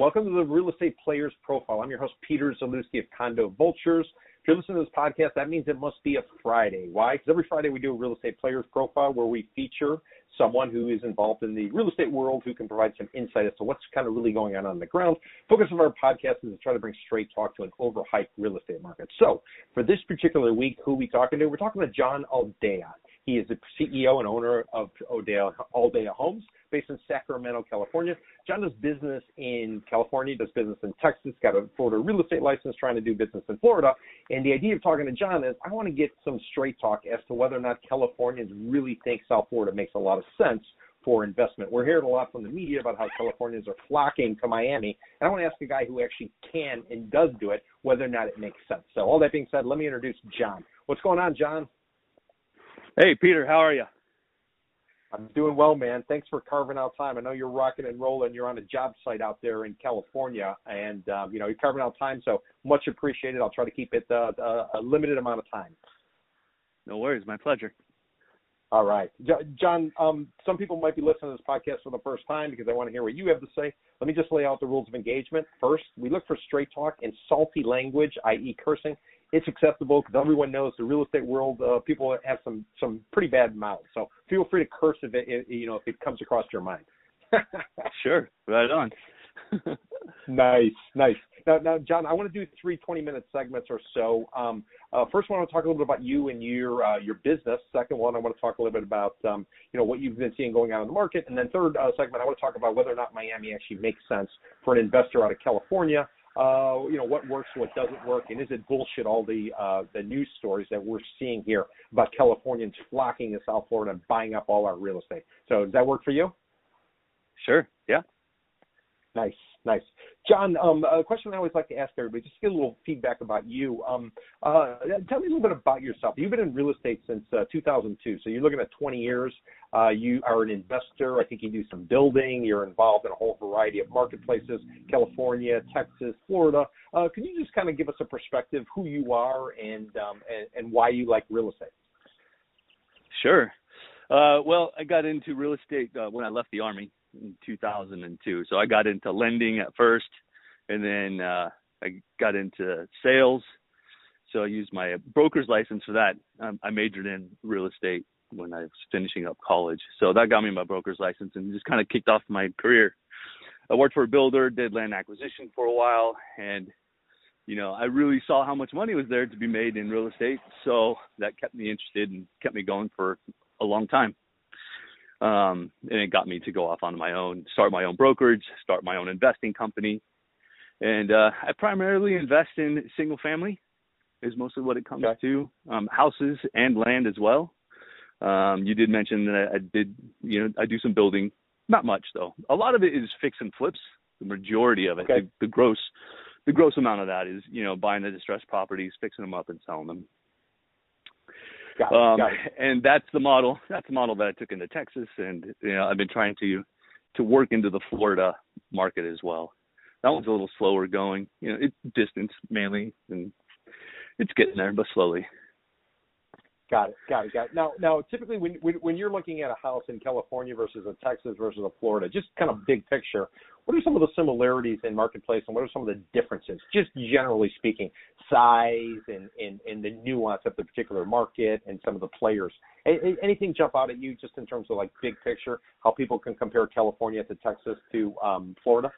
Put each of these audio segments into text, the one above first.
Welcome to the Real Estate Players Profile. I'm your host, Peter Zalewski of Condo Vultures. If you're listening to this podcast, that means it must be a Friday. Why? Because every Friday we do a Real Estate Players Profile where we feature someone who is involved in the real estate world who can provide some insight as to what's kind of really going on on the ground. Focus of our podcast is to try to bring straight talk to an overhyped real estate market. So for this particular week, who we talking to? We're talking to John Aldea. He is the CEO and owner of Aldea, Aldea Homes based in Sacramento, California. John does business in California, does business in Texas, got a Florida real estate license, trying to do business in Florida. And the idea of talking to John is I want to get some straight talk as to whether or not Californians really think South Florida makes a lot of sense for investment. We're hearing a lot from the media about how Californians are flocking to Miami. And I want to ask a guy who actually can and does do it whether or not it makes sense. So, all that being said, let me introduce John. What's going on, John? Hey, Peter, how are you? I'm doing well, man. Thanks for carving out time. I know you're rocking and rolling. You're on a job site out there in California, and um, you know you're carving out time. So much appreciated. I'll try to keep it uh, uh, a limited amount of time. No worries, my pleasure. All right, John. Um, some people might be listening to this podcast for the first time because I want to hear what you have to say. Let me just lay out the rules of engagement. First, we look for straight talk and salty language, i.e., cursing it's acceptable because everyone knows the real estate world. Uh, people have some some pretty bad mouths, so feel free to curse if it you know if it comes across your mind. sure, right on. nice, nice. Now, now, John, I want to do three 20-minute segments or so. Um, uh, first one, I want to talk a little bit about you and your uh, your business. Second one, I want to talk a little bit about um, you know what you've been seeing going on in the market. And then third uh, segment, I want to talk about whether or not Miami actually makes sense for an investor out of California uh, you know, what works, what doesn't work, and is it bullshit? All the uh, the news stories that we're seeing here about Californians flocking to South Florida and buying up all our real estate. So, does that work for you? Sure. Yeah. Nice, nice. John, um, a question I always like to ask everybody, just get a little feedback about you. Um, uh, tell me a little bit about yourself. You've been in real estate since uh, 2002, so you're looking at 20 years. Uh, you are an investor. I think you do some building. You're involved in a whole variety of marketplaces: California, Texas, Florida. Uh, can you just kind of give us a perspective who you are and um, and, and why you like real estate? Sure. Uh, well, I got into real estate uh, when I left the army in 2002. So I got into lending at first, and then uh, I got into sales. So I used my broker's license for that. Um, I majored in real estate when I was finishing up college. So that got me my broker's license and just kind of kicked off my career. I worked for a builder, did land acquisition for a while, and you know, I really saw how much money was there to be made in real estate. So that kept me interested and kept me going for a long time. Um, and it got me to go off on my own, start my own brokerage, start my own investing company. And uh, I primarily invest in single family, is mostly what it comes okay. to, um, houses and land as well. Um, you did mention that I did, you know, I do some building, not much though. A lot of it is fix and flips. The majority of it, okay. the, the gross, the gross amount of that is, you know, buying the distressed properties, fixing them up, and selling them. Got it, um, got it. and that's the model. That's the model that I took into Texas, and you know I've been trying to to work into the Florida market as well. That one's a little slower going. You know, it's distance mainly, and it's getting there, but slowly. Got it. Got it. Got it. Now, now, typically, when, when when you're looking at a house in California versus a Texas versus a Florida, just kind of big picture, what are some of the similarities in marketplace, and what are some of the differences, just generally speaking, size and and, and the nuance of the particular market and some of the players? Anything jump out at you, just in terms of like big picture, how people can compare California to Texas to um, Florida?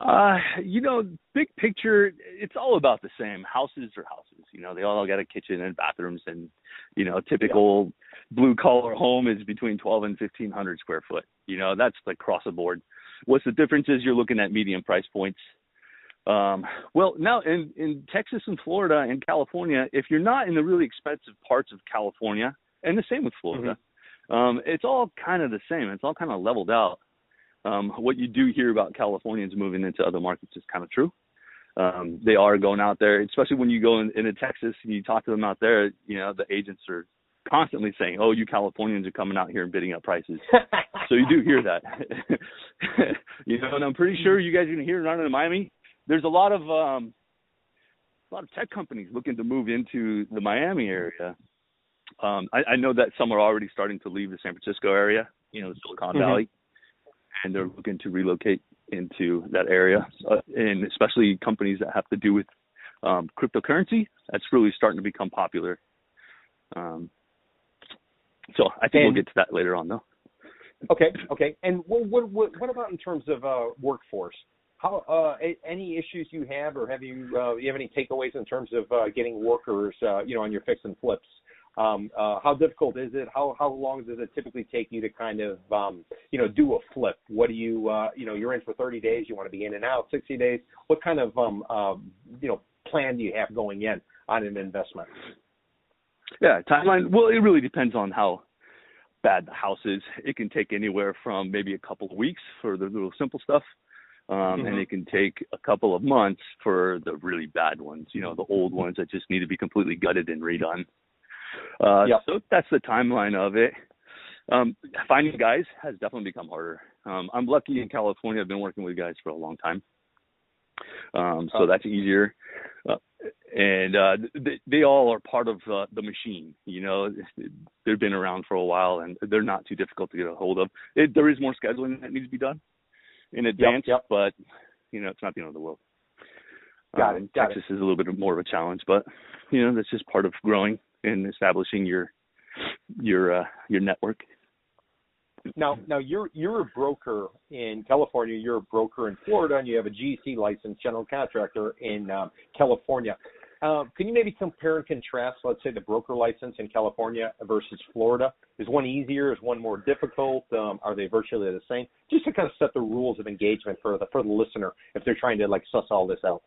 Uh, you know, big picture, it's all about the same. Houses are houses. You know, they all got a kitchen and bathrooms, and you know, typical yeah. blue collar home is between 12 and 1500 square foot. You know, that's like across the board. What's the difference is you're looking at medium price points. Um, well, now in in Texas and Florida and California, if you're not in the really expensive parts of California, and the same with Florida, mm-hmm. um, it's all kind of the same. It's all kind of leveled out um, what you do hear about Californians moving into other markets is kind of true. Um, they are going out there, especially when you go in, into Texas and you talk to them out there. You know, the agents are constantly saying, "Oh, you Californians are coming out here and bidding up prices." so you do hear that. you know, and I'm pretty sure you guys are going to hear it around in Miami. There's a lot of um, a lot of tech companies looking to move into the Miami area. Um, I, I know that some are already starting to leave the San Francisco area. You know, the Silicon mm-hmm. Valley and they're looking to relocate into that area, uh, and especially companies that have to do with um, cryptocurrency. That's really starting to become popular. Um, so I think and, we'll get to that later on, though. Okay, okay. And what what what, what about in terms of uh, workforce? How uh, any issues you have, or have you uh, you have any takeaways in terms of uh, getting workers, uh, you know, on your fix and flips? Um, uh, how difficult is it? How how long does it typically take you to kind of um, you know do a flip? What do you uh, you know you're in for 30 days? You want to be in and out 60 days? What kind of um, uh, you know plan do you have going in on an investment? Yeah, timeline. Well, it really depends on how bad the house is. It can take anywhere from maybe a couple of weeks for the little simple stuff, um, mm-hmm. and it can take a couple of months for the really bad ones. You know, the old ones that just need to be completely gutted and redone. Uh, yep. So that's the timeline of it. Um, finding guys has definitely become harder. Um, I'm lucky in California. I've been working with guys for a long time. Um, so oh. that's easier. Uh, and uh, they, they all are part of uh, the machine. You know, they've been around for a while, and they're not too difficult to get a hold of. It, there is more scheduling that needs to be done in advance, yep, yep. but you know, it's not the end of the world. Got um, it. Got Texas it. is a little bit more of a challenge, but you know, that's just part of growing and establishing your your uh, your network. Now, now you're you're a broker in California. You're a broker in Florida, and you have a GC license, general contractor in um, California. Uh, can you maybe compare and contrast, let's say, the broker license in California versus Florida? Is one easier? Is one more difficult? Um, are they virtually the same? Just to kind of set the rules of engagement for the for the listener if they're trying to like suss all this out.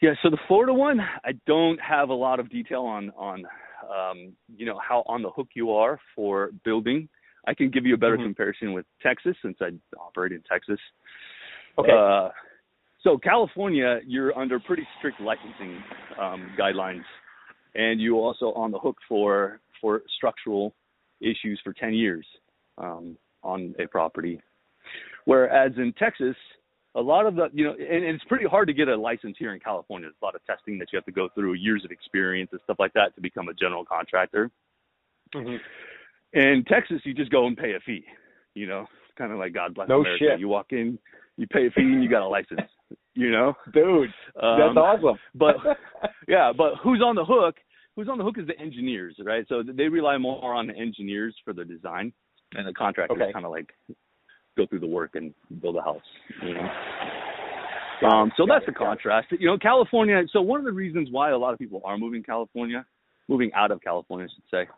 Yeah, so the Florida one, I don't have a lot of detail on on um, you know how on the hook you are for building. I can give you a better mm-hmm. comparison with Texas since I operate in Texas. Okay. Uh, so California, you're under pretty strict licensing um, guidelines, and you also on the hook for for structural issues for 10 years um, on a property. Whereas in Texas, a lot of the you know and, and, it's pretty hard to get a license here in california there's a lot of testing that you have to go through years of experience and stuff like that to become a general contractor mm-hmm. in texas you just go and pay a fee you know kind of like god bless no america shit. you walk in you pay a fee and you got a license you know dude um, that's awesome but yeah but who's on the hook who's on the hook is the engineers right so they rely more on the engineers for the design and the contractors okay. kind of like go through the work and build a house. You know. Um, so that's the contrast. You know, California. So one of the reasons why a lot of people are moving California, moving out of California, I should say,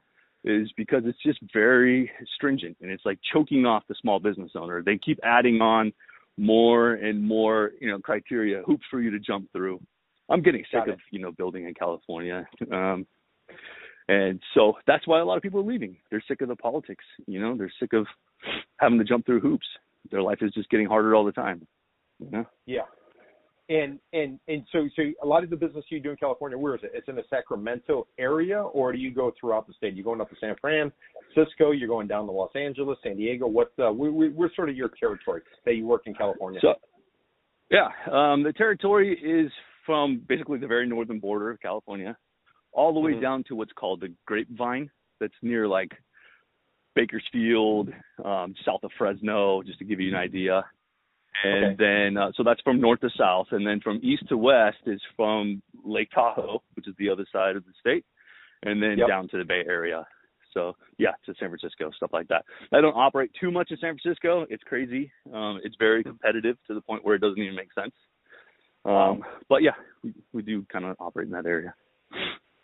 is because it's just very stringent and it's like choking off the small business owner. They keep adding on more and more, you know, criteria, hoops for you to jump through. I'm getting sick of, you know, building in California. Um, and so that's why a lot of people are leaving. They're sick of the politics, you know, they're sick of having to jump through hoops. Their life is just getting harder all the time. You know? Yeah. And and and so so a lot of the business you do in California, where is it? It's in the Sacramento area, or do you go throughout the state? You going up to San Francisco? You're going down to Los Angeles, San Diego? What? Uh, we, we, we're sort of your territory that you work in California. So, yeah, um, the territory is from basically the very northern border of California, all the way mm-hmm. down to what's called the Grapevine. That's near like Bakersfield, um, south of Fresno, just to give you an idea. And okay. then, uh, so that's from north to south. And then from east to west is from Lake Tahoe, which is the other side of the state, and then yep. down to the Bay Area. So, yeah, to San Francisco, stuff like that. I don't operate too much in San Francisco. It's crazy. Um, it's very competitive to the point where it doesn't even make sense. Um, but yeah, we, we do kind of operate in that area.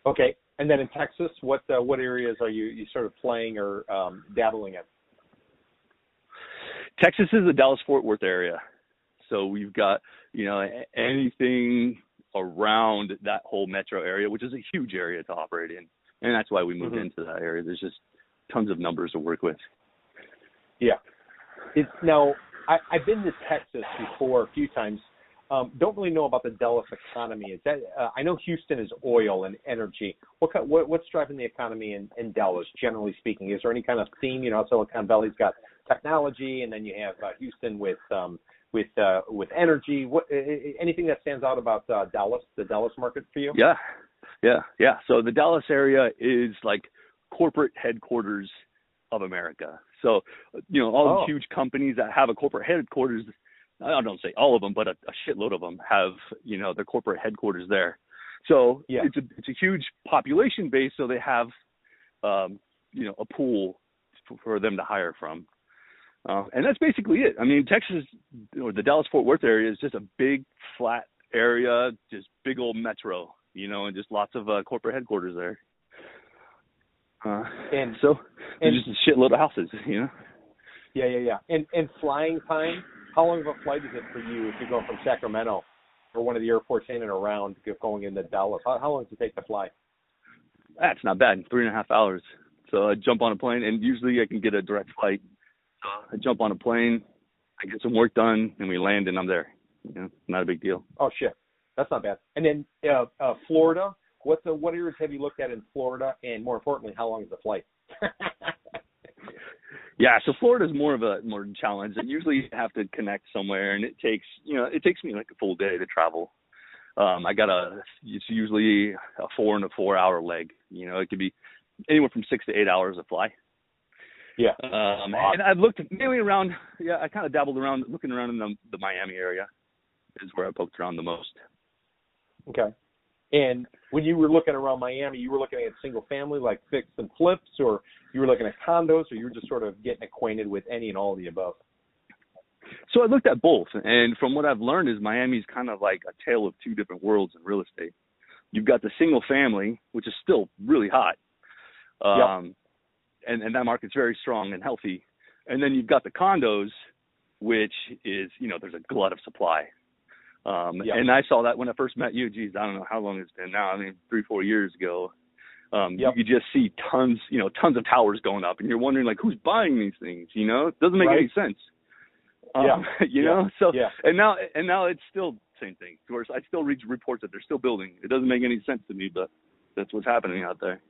Okay. And then in Texas, what uh, what areas are you you sort of playing or um, dabbling in? Texas is the Dallas Fort Worth area, so we've got you know anything around that whole metro area, which is a huge area to operate in, and that's why we moved mm-hmm. into that area. There's just tons of numbers to work with. Yeah. It's now I, I've been to Texas before a few times um, don't really know about the Dallas economy. Is that uh, I know Houston is oil and energy. What, what what's driving the economy in, in Dallas, generally speaking? Is there any kind of theme? You know, Silicon Valley's got technology, and then you have uh, Houston with um, with uh, with energy. What anything that stands out about uh, Dallas, the Dallas market for you? Yeah, yeah, yeah. So the Dallas area is like corporate headquarters of America. So, you know, all Oh. the huge companies that have a corporate headquarters, I don't say all of them, but a, a shitload of them have, you know, their corporate headquarters there. So Yeah. it's a it's a huge population base. So they have, um, you know, a pool for, for them to hire from. Um, and that's basically it. I mean, Texas or the Dallas Fort Worth area is just a big flat area, just big old metro, you know, and just lots of uh, corporate headquarters there. Uh, And- so and- just a shitload of houses, you know. Yeah, yeah, yeah. And and flying time, how long of a flight is it for you if you're going from Sacramento or one of the airports in and around going into Dallas? How, how long does it take to fly? That's not bad. Three and a half hours. So I jump on a plane, and usually I can get a direct flight. So I jump on a plane, I get some work done, and we land, and I'm there. You know, not a big deal. Oh shit, that's not bad. And then uh, uh, Florida, what the what areas have you looked at in Florida? And more importantly, how long is the flight? Yeah, so Florida's more of a more challenge. And usually you have to connect somewhere, and it takes you know it takes me like a full day to travel. Um, I got a it's usually a four and a four hour leg. You know, it could be anywhere from six to eight hours to fly. yeah. Um, and I've looked mainly around. Yeah, I kind of dabbled around, looking around in the, the Miami area, is where I poked around the most. Okay. And when you were looking around Miami, you were looking at single family, like fix and flips, or you were looking at condos, or you were just sort of getting acquainted with any and all of the above. So I looked at both, and from what I've learned is Miami's kind of like a tale of two different worlds in real estate. You've got the single family, which is still really hot, um, and and that market's very strong and healthy, and then you've got the condos, which is you know there's a glut of supply. Um, Yep. And I saw that when I first met you. Geez, I don't know how long it's been now. I mean, three, four years ago. Um, Yep. You could just see tons, you know, tons of towers going up, and you're wondering like, who's buying these things? You know, it doesn't make Right. any sense. Um, Yeah. you Yeah. know, so Yeah. and now and now it's still same thing. Of course, I still read reports that they're still building. It doesn't make any sense to me, but that's what's happening out there.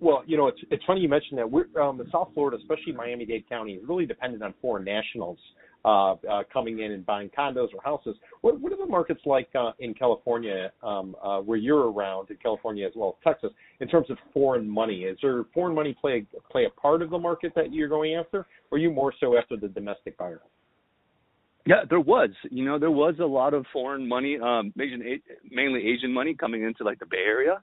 Well, you know, it's it's funny you mentioned that. We're um, in South Florida, especially Miami-Dade County, is really dependent on foreign nationals uh, uh, coming in and buying condos or houses. What what are the markets like uh, in California, um, uh, where you're around in California as well as Texas, in terms of foreign money? Is there foreign money play play a part of the market that you're going after, or are you more so after the domestic buyer? Yeah, there was. You know, there was a lot of foreign money, um, Asian, mainly Asian money coming into like the Bay Area.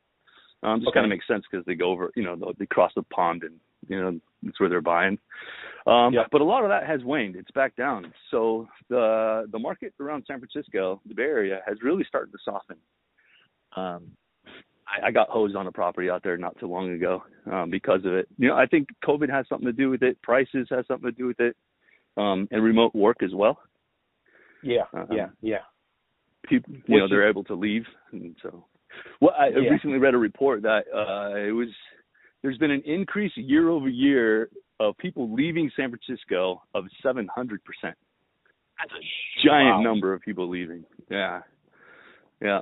Um, just Okay. kind of makes sense because they go over, you know, they cross the pond and you know that's where they're buying. Um, Yeah. But a lot of that has waned. It's back down. So the the market around San Francisco, the Bay Area, has really started to soften. Um, I, I got hosed on a property out there not too long ago um, because of it. You know, I think COVID has something to do with it. Prices has something to do with it, um, and remote work as well Yeah, Uh-huh. yeah, yeah. people you know they're able to leave and so well i Yeah. recently read a report that uh it was there's been an increase year over year of people leaving san francisco of 700% that's a giant Wow. number of people leaving. Yeah. Yeah.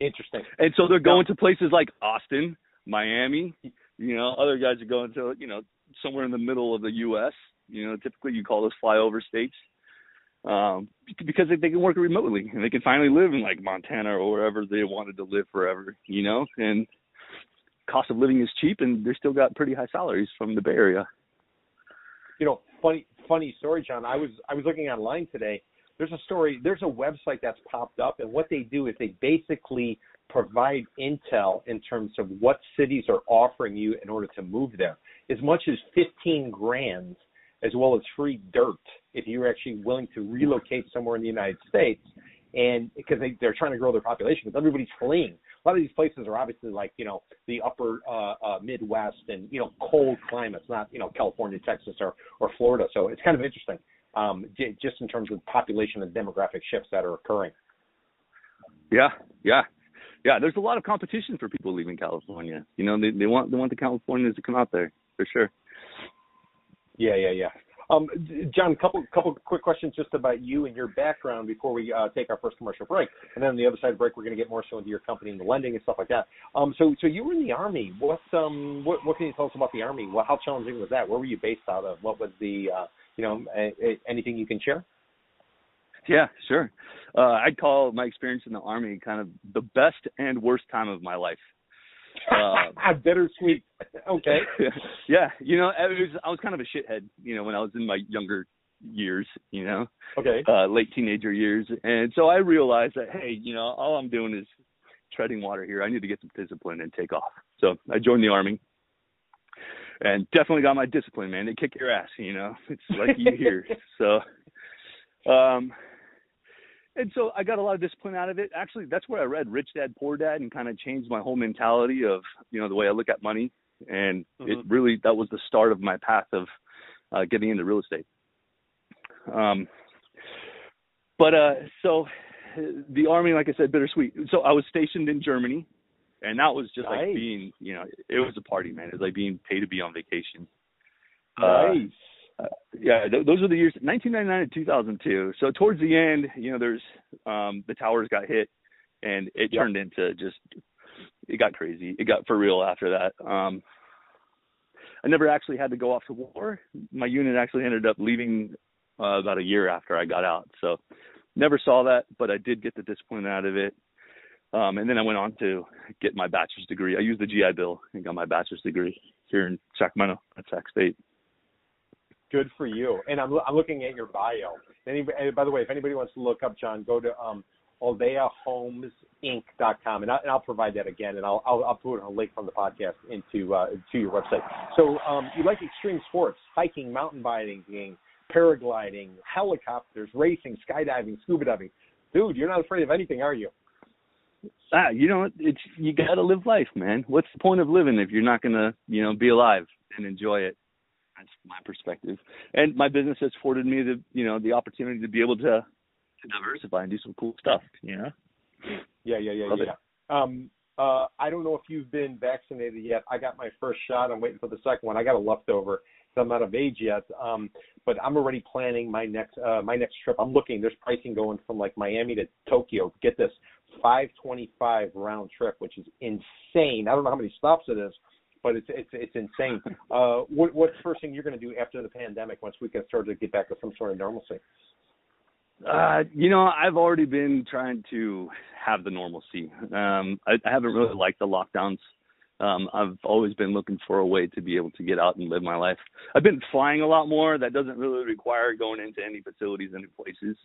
Interesting. and so they're going to places like austin miami you know other guys are going to you know somewhere in the middle of the us you know typically you call those flyover states um because they, they can work remotely and they can finally live in like Montana or wherever they wanted to live forever, you know, and cost of living is cheap and they're still got pretty high salaries from the Bay Area. you know, funny funny story, John. I was I was looking online today. There's a story. There's a website that's popped up, and what they do is they basically provide intel in terms of what cities are offering you in order to move there. As much as 15 grand, as well as free dirt, if you're actually willing to relocate somewhere in the United States. And because they, they're trying to grow their population, because everybody's fleeing. A lot of these places are obviously like you know the upper uh, uh, Midwest and you know cold climates, not you know California, Texas, or or Florida. So it's kind of interesting, um, j- just in terms of population and demographic shifts that are occurring. Yeah, yeah. Yeah, there's a lot of competition for people leaving California. You know, they they want they want the Californians to come out there for sure. Yeah, yeah, yeah. Um, John, couple couple quick questions just about you and your background before we uh, take our first commercial break, and then on the other side of the break, we're going to get more so into your company and the lending and stuff like that. Um, so so you were in the army. What um what what can you tell us about the army? What, how challenging was that? Where were you based out of? What was the uh, you know a, a, anything you can share? Yeah, sure. Uh, I'd call my experience in the army kind of the best and worst time of my life. Uh, Bittersweet. Okay. yeah, you know, I was I was kind of a shithead, you know, when I was in my younger years, you know, Okay. uh, late teenager years, and so I realized that hey, you know, all I'm doing is treading water here. I need to get some discipline and take off. So I joined the army, and definitely got my discipline, man. They kick your ass, you know. It's like you hear. So, um, and so I got a lot of discipline out of it. Actually, that's where I read Rich Dad Poor Dad and kind of changed my whole mentality of you know the way I look at money, and it Mhm. really that was the start of my path of uh, getting into real estate. Um, but uh, so the army, like I said, bittersweet. So I was stationed in Germany, and that was just like being, you know, it was a party, man. It was like being paid to be on vacation. Uh, Yeah, th- those were the years 1999 to 2002. So towards the end, you know, there's um the towers got hit, and it Yep. turned into just it got crazy. It got for real after that. Um I never actually had to go off to war. My unit actually ended up leaving uh, about a year after I got out. So never saw that, but I did get the discipline out of it. Um, and then I went on to get my bachelor's degree. I used the GI Bill and got my bachelor's degree here in Sacramento at Sac State. Good for you. And I'm I'm looking at your bio. Any, by the way, if anybody wants to look up John, go to um, aldeahomesinc.com, and, I, and I'll provide that again, and I'll, I'll I'll put a link from the podcast into uh, to your website. So um, you like extreme sports, hiking, mountain biking, paragliding, helicopters, racing, skydiving, scuba diving. Dude, you're not afraid of anything, are you? ah, you know, it's you got to live life, man. What's the point of living if you're not gonna, you know, be alive and enjoy it? My perspective. And my business has afforded me the, you know, the opportunity to be able to to diversify and do some cool stuff. You know. Yeah, yeah, yeah, Love it. yeah. Um, uh, I don't know if you've been vaccinated yet. I got my first shot. I'm waiting for the second one. I got a leftover. So I'm not of age yet. Um, but I'm already planning my next uh, my next trip. I'm looking. There's pricing going from like Miami to Tokyo. Get this, 525 round trip, which is insane. I don't know how many stops it is, but it's it's it's insane. Uh, what what's first thing you're going to do after the pandemic once we can start to get back to some sort of normalcy? Uh, you know, I've already been trying to have the normalcy. Um, I, I haven't really liked the lockdowns. Um, I've always been looking for a way to be able to get out and live my life. I've been flying a lot more. That doesn't really require going into any facilities, any places.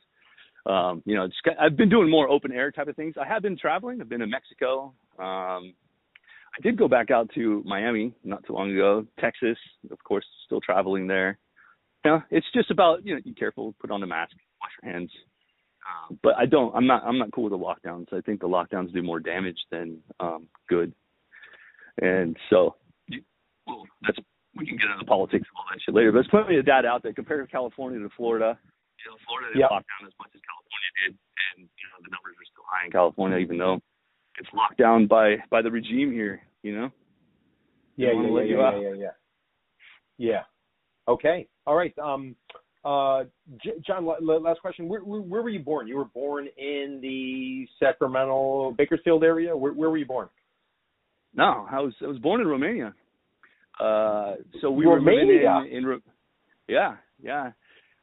Um, you know, just, I've been doing more open air type of things. I have been traveling. I've been to Mexico. Um, I did go back out to Miami not too long ago. Texas, of course, still traveling there. You know, it's just about you know, be careful, put on a mask, wash your hands. Um, but I don't. I'm not. I'm not cool with the lockdowns. I think the lockdowns do more damage than um, good. And so, well, that's we can get into politics and all that shit later. But there's plenty of data out there. Compare California to Florida. You know, Florida didn't Yep. lock down as much as California did, and you know the numbers are still high in California, even though it's locked down by by the regime here. You know. They Yeah, yeah, yeah, you yeah, yeah, yeah, yeah. Okay. All right. Um, uh, J- John, la- last question. Where, where, where were you born? You were born in the Sacramento Bakersfield area. Where, where were you born? No, I was I was born in Romania. Uh, so we were Romania? living in, in yeah, yeah.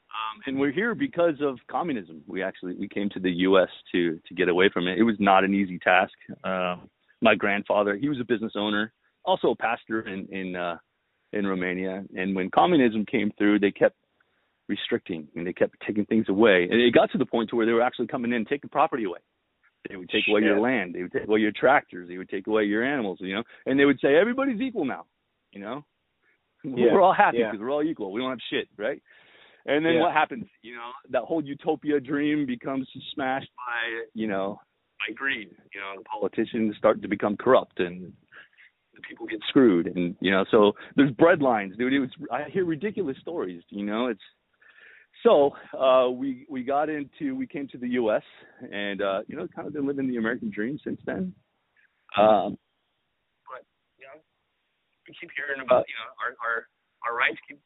Um, and we're here because of communism. We actually we came to the U.S. to to get away from it. It was not an easy task. Um, my grandfather, he was a business owner, also a pastor in in uh, in Romania. And when communism came through, they kept restricting and they kept taking things away. And it got to the point to where they were actually coming in and taking property away. They would take away your land. They would take away your tractors. They would take away your animals. You know, and they would say everybody's equal now. You know, Yeah, we're all happy yeah. because we're all equal. We don't have shit, right? And then Yeah. what happens? You know, that whole utopia dream becomes smashed by you know by greed. You know, the politicians start to become corrupt and the people get screwed and you know so there's breadlines, dude it was i hear ridiculous stories you know it's so uh we we got into we came to the us and uh you know kind of been living the american dream since then um but you know we keep hearing about you know our our our rights keep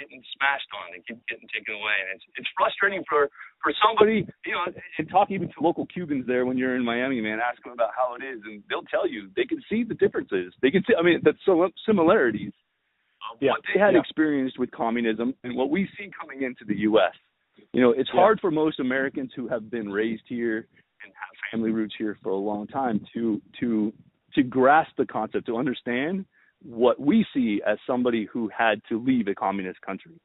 getting smashed on and keep getting taken away. And it's it's frustrating for for somebody you know and talk even to local cubans there when you're in miami man ask them about how it is and they'll tell you. They can see the differences. They can see i mean the sim- similarities. Of Yeah, what they had yeah. experienced with communism and what we see coming into the us you know it's Yeah. hard for most americans who have been raised here and have family roots here for a long time to to to grasp the concept, to understand what we see as somebody who had to leave a communist country.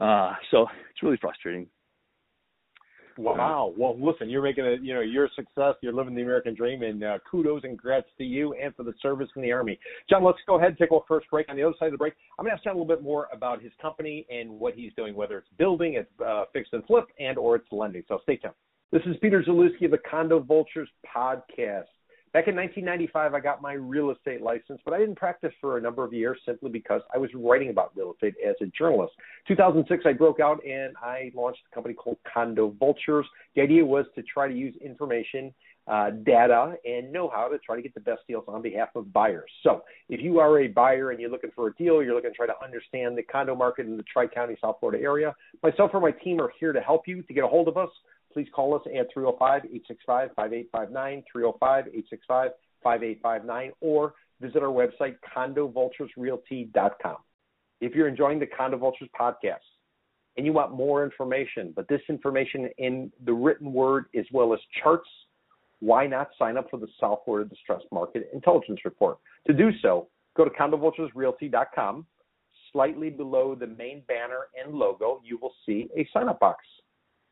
Uh, so it's really frustrating. Wow. Well, listen, you're making a, you know, you're a success. You're living the American dream, and uh, kudos and congrats to you and for the service in the Army. John, let's go ahead and take our first break. On the other side of the break, I'm going to ask John a little bit more about his company and what he's doing, whether it's building, it's uh, fix and flip, and or it's lending. So stay tuned. This is Peter Zalewski of the Condo Vultures podcast. Back in 1995, I got my real estate license, but I didn't practice for a number of years simply because I was writing about real estate as a journalist. 2006, I broke out and I launched a company called Condo Vultures. The idea was to try to use information, uh, data, and know how to try to get the best deals on behalf of buyers. So, if you are a buyer and you're looking for a deal, you're looking to try to understand the condo market in the Tri County, South Florida area, myself or my team are here to help you. To get a hold of us, please call us at 305-865-5859, 305-865-5859, or visit our website, condovulturesrealty.com. If you're enjoying the Condo Vultures podcast and you want more information, but this information in the written word as well as charts, why not sign up for the South Florida Distressed Market Intelligence Report? To do so, go to condovulturesrealty.com. Slightly below the main banner and logo, you will see a sign up box.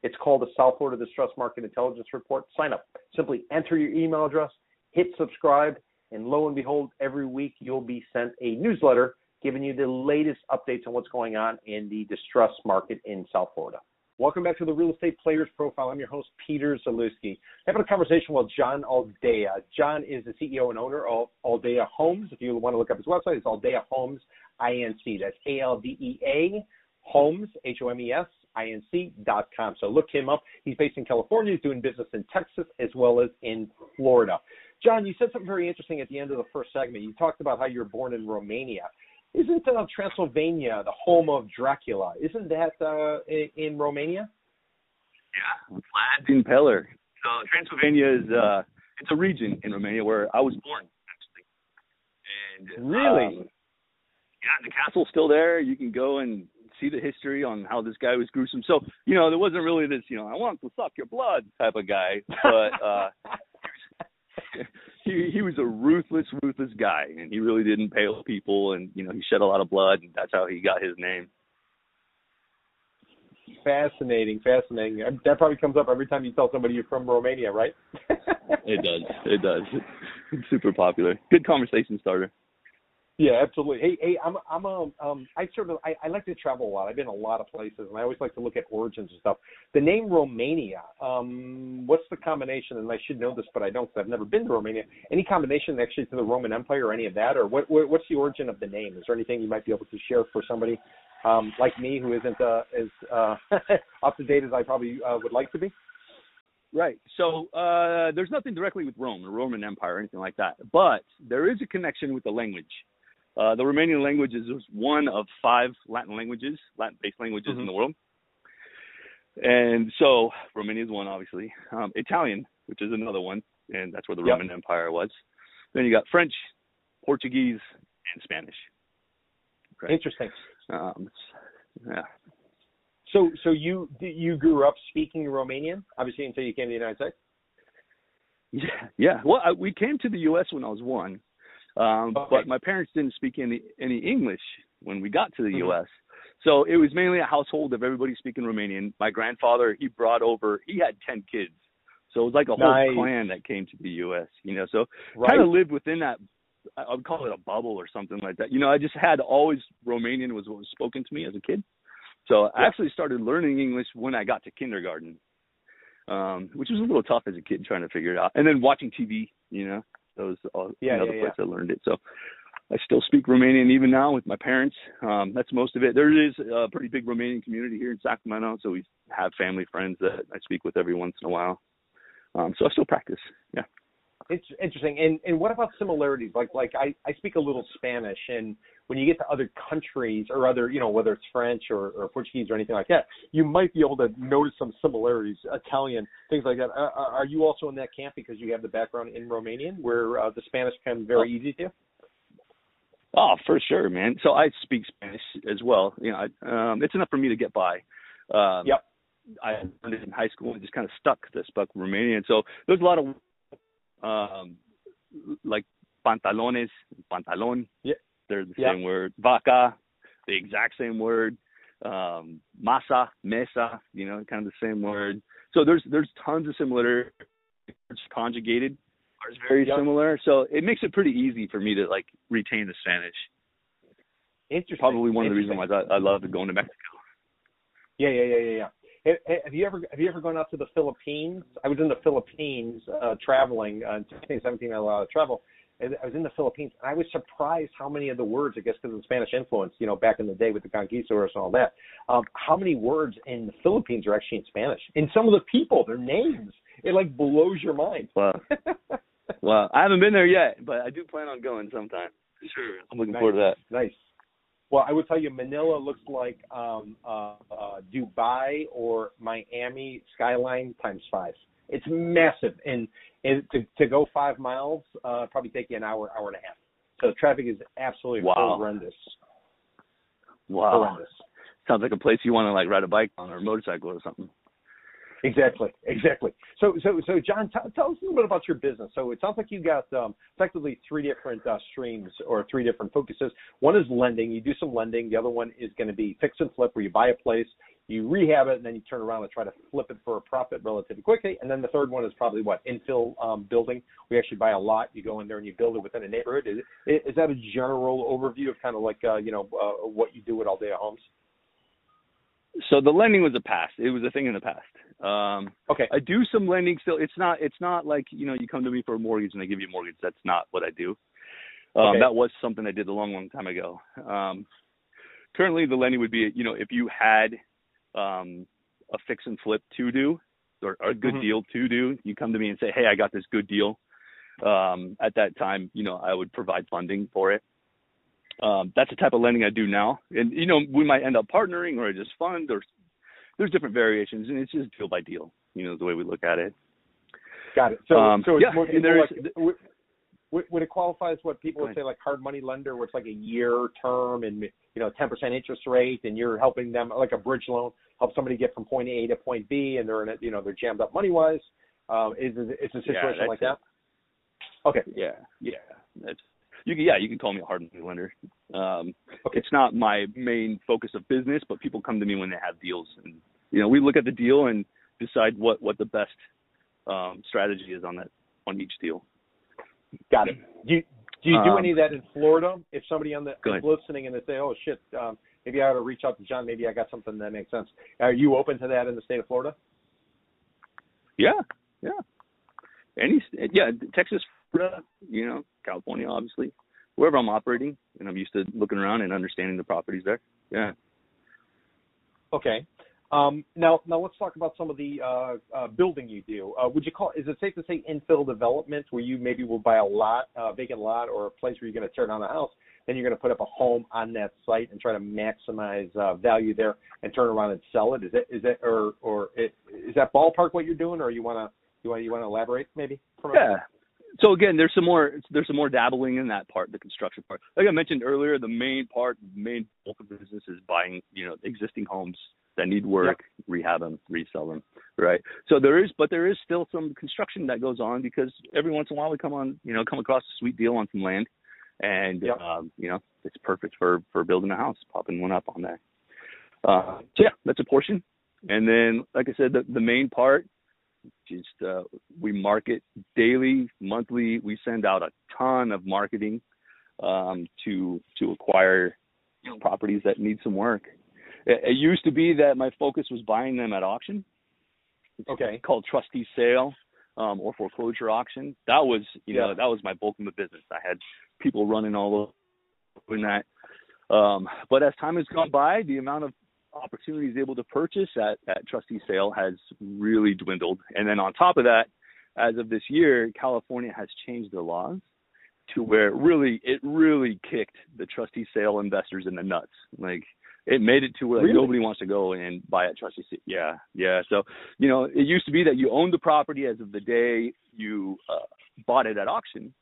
It's called the South Florida Distress Market Intelligence Report. Sign up. Simply enter your email address, hit subscribe, and lo and behold, every week you'll be sent a newsletter giving you the latest updates on what's going on in the distress market in South Florida. Welcome back to the Real Estate Players Profile. I'm your host, Peter Zalewski. Having a conversation with John Aldea. John is the CEO and owner of Aldea Homes. If you want to look up his website, it's Aldea Homes INC. That's A L D E A Homes, H O M E S, inc.com. So look him up. He's based in California. He's doing business in Texas as well as in Florida. John, you said something very interesting at the end of the first segment. You talked about how you were born in Romania. Isn't uh, Transylvania the home of Dracula? Isn't that uh, in, in Romania? Yeah, Vlad Impaler. So Transylvania is uh, it's a region in Romania where I was born actually. And really, um, yeah, the castle's still there. You can go and see the history on how this guy was gruesome. So, you know, there wasn't really this, you know, I want to suck your blood type of guy, but uh he he was a ruthless, ruthless guy, and he really didn't pale people, and you know, he shed a lot of blood, and that's how he got his name. Fascinating, fascinating. That probably comes up every time you tell somebody you're from Romania, right? it does. It does. It's super popular. Good conversation starter. Yeah, absolutely. Hey, hey, I'm I'm a um I sort of I, I like to travel a lot. I've been a lot of places and I always like to look at origins and stuff. The name Romania, um what's the combination and I should know this but I don't because I've never been to Romania. Any combination actually to the Roman Empire or any of that or what, what what's the origin of the name? Is there anything you might be able to share for somebody um like me who isn't uh as uh up to date as I probably uh, would like to be? Right. So uh, there's nothing directly with Rome, the Roman Empire, or anything like that. But there is a connection with the language. Uh, the Romanian language is one of five Latin languages, Latin-based languages mm-hmm. in the world. And so Romania is one, obviously. Um, Italian, which is another one, and that's where the yep. Roman Empire was. Then you got French, Portuguese, and Spanish. Okay. Interesting. Um, yeah. So, so you you grew up speaking Romanian, obviously, until you came to the United States. Yeah, yeah. Well, I, we came to the U.S. when I was one, um, okay. But my parents didn't speak any any English when we got to the mm-hmm. U.S. So it was mainly a household of everybody speaking Romanian. My grandfather he brought over he had ten kids, so it was like a nice. whole clan that came to the U.S. You know, so right. kind of lived within that. I would call it a bubble or something like that. You know, I just had always Romanian was what was spoken to me as a kid. So I actually started learning English when I got to kindergarten, um, which was a little tough as a kid trying to figure it out. And then watching TV, you know. That was uh, yeah, another yeah, place yeah. I learned it. So I still speak Romanian even now with my parents. Um, that's most of it. There is a pretty big Romanian community here in Sacramento, so we have family friends that I speak with every once in a while. Um, so I still practice. Yeah. It's interesting. And and what about similarities? Like like I I speak a little Spanish, and when you get to other countries or other you know whether it's French or, or Portuguese or anything like that, you might be able to notice some similarities. Italian things like that. Uh, uh are you also in that camp because you have the background in Romanian, where uh, the Spanish comes very oh. easy to you? Oh, for sure, man. So I speak Spanish as well. You know, I, um, it's enough for me to get by. Um, yep. I learned it in high school and just kind of stuck. This spoke Romanian. So there's a lot of um, like pantalones, pantalon. Yeah. They're the Yeah. same word. Vaca, the exact same word. Um, masa, mesa, you know, kind of the same word. So there's there's tons of similar words conjugated are very Yeah. similar. So it makes it pretty easy for me to like retain the Spanish. Interesting. Probably one of the reasons why I, I love going to Mexico. Yeah, yeah, yeah, yeah, yeah. Have- Have you ever have you ever gone out to the Philippines? I was in the Philippines uh, traveling uh, in 2017. I had a lot of travel. And I was in the Philippines, and I was surprised how many of the words, I guess, because of the Spanish influence, you know, back in the day with the conquistadors and all that, um, how many words in the Philippines are actually in Spanish? And some of the people, their names, it like blows your mind. Well, well, I haven't been there yet, but I do plan on going sometime. Sure, I'm looking Nice. forward to that. Nice. Well, I would tell you, Manila looks like um, uh, uh, Dubai or Miami skyline times five. It's massive, and, and to, to go five miles uh, probably take you an hour, hour and a half. So the traffic is absolutely Wow. horrendous. Wow, Horrendous. sounds like a place you want to like ride a bike on or a motorcycle or something. Exactly, exactly. So, so, so, John, t- tell us a little bit about your business. So, it sounds like you got um, effectively three different uh, streams or three different focuses. One is lending. You do some lending. The other one is going to be fix and flip, where you buy a place, you rehab it, and then you turn around and try to flip it for a profit relatively quickly. And then the third one is probably what infill um, building. We actually buy a lot. You go in there and you build it within a neighborhood. Is, is that a general overview of kind of like uh, you know uh, what you do with all day at Aldea Homes? So the lending was a past. It was a thing in the past. Um, Okay. I do some lending still. It's not. It's not like you know you come to me for a mortgage and I give you a mortgage. That's not what I do. Um, Okay. That was something I did a long, long time ago. Um, currently, the lending would be you know if you had um, a fix and flip to do or, or a good Mhm. deal to do, you come to me and say, hey, I got this good deal. Um, at that time, you know, I would provide funding for it. Um, that's the type of lending I do now. And you know, we might end up partnering or I just fund or there's different variations, and it's just deal by deal. You know, the way we look at it. Got it. So, Um, so it's yeah, more, it's like, would, would- it qualify as what people would say like hard money lender, where it's like a year term and you know 10% interest rate, and you're helping them like a bridge loan, help somebody get from point A to point B, and they're in a, you know they're jammed up money wise. Um, is it's a situation that's like it. that? Okay. Yeah, yeah. That's you. Can, yeah, you can call me a hard money lender. Um, Okay. It's not my main focus of business, but people come to me when they have deals, and you know, we look at the deal and decide what what the best um, strategy is on that on each deal. Got it. Do you, do you do Um, any of that in Florida? If somebody on the is listening and they say, "Oh shit, um, maybe I ought to reach out to John. Maybe I got something that makes sense." Are you open to that in the state of Florida? Yeah, yeah. Any, yeah, Texas, you know, California, obviously, wherever I'm operating, and I'm used to looking around and understanding the properties there. Yeah. Okay. Um, now, now let's talk about some of the uh, uh, building you do. Uh, would you call? Is it safe to say infill development, where you maybe will buy a lot, uh, vacant lot, or a place where you're going to tear down a house, then you're going to put up a home on that site and try to maximize uh, value there and turn around and sell it? Is that is that or or it, is that ballpark what you're doing, or you want to you want you want to elaborate maybe? Yeah. So again, there's some more there's some more dabbling in that part, the construction part. Like I mentioned earlier, the main part, the main bulk of the business is buying, you know, existing homes that need work, rehab them, resell them, right? So there is, but there is still some construction that goes on because every once in a while we come on, you know, come across a sweet deal on some land, and Yep. um, you know, it's perfect for for building a house, popping one up on there. Uh, so yeah, that's a portion, and then like I said, the the main part just uh, we market daily, monthly. We send out a ton of marketing um, to to acquire properties that need some work. It, it used to be that my focus was buying them at auction, Okay. called trustee sale um, or foreclosure auction. That was you know that was my bulk of the business. I had people running all over doing that. Um, but as time has gone by, the amount of opportunities able to purchase at, at trustee sale has really dwindled. And then on top of that, as of this year, California has changed their laws to where it really it really kicked the trustee sale investors in the nuts. Like it made it to where like, Really? nobody wants to go and buy a trustee sale. Yeah, yeah. So you know, it used to be that you owned the property as of the day you uh, bought it at auction,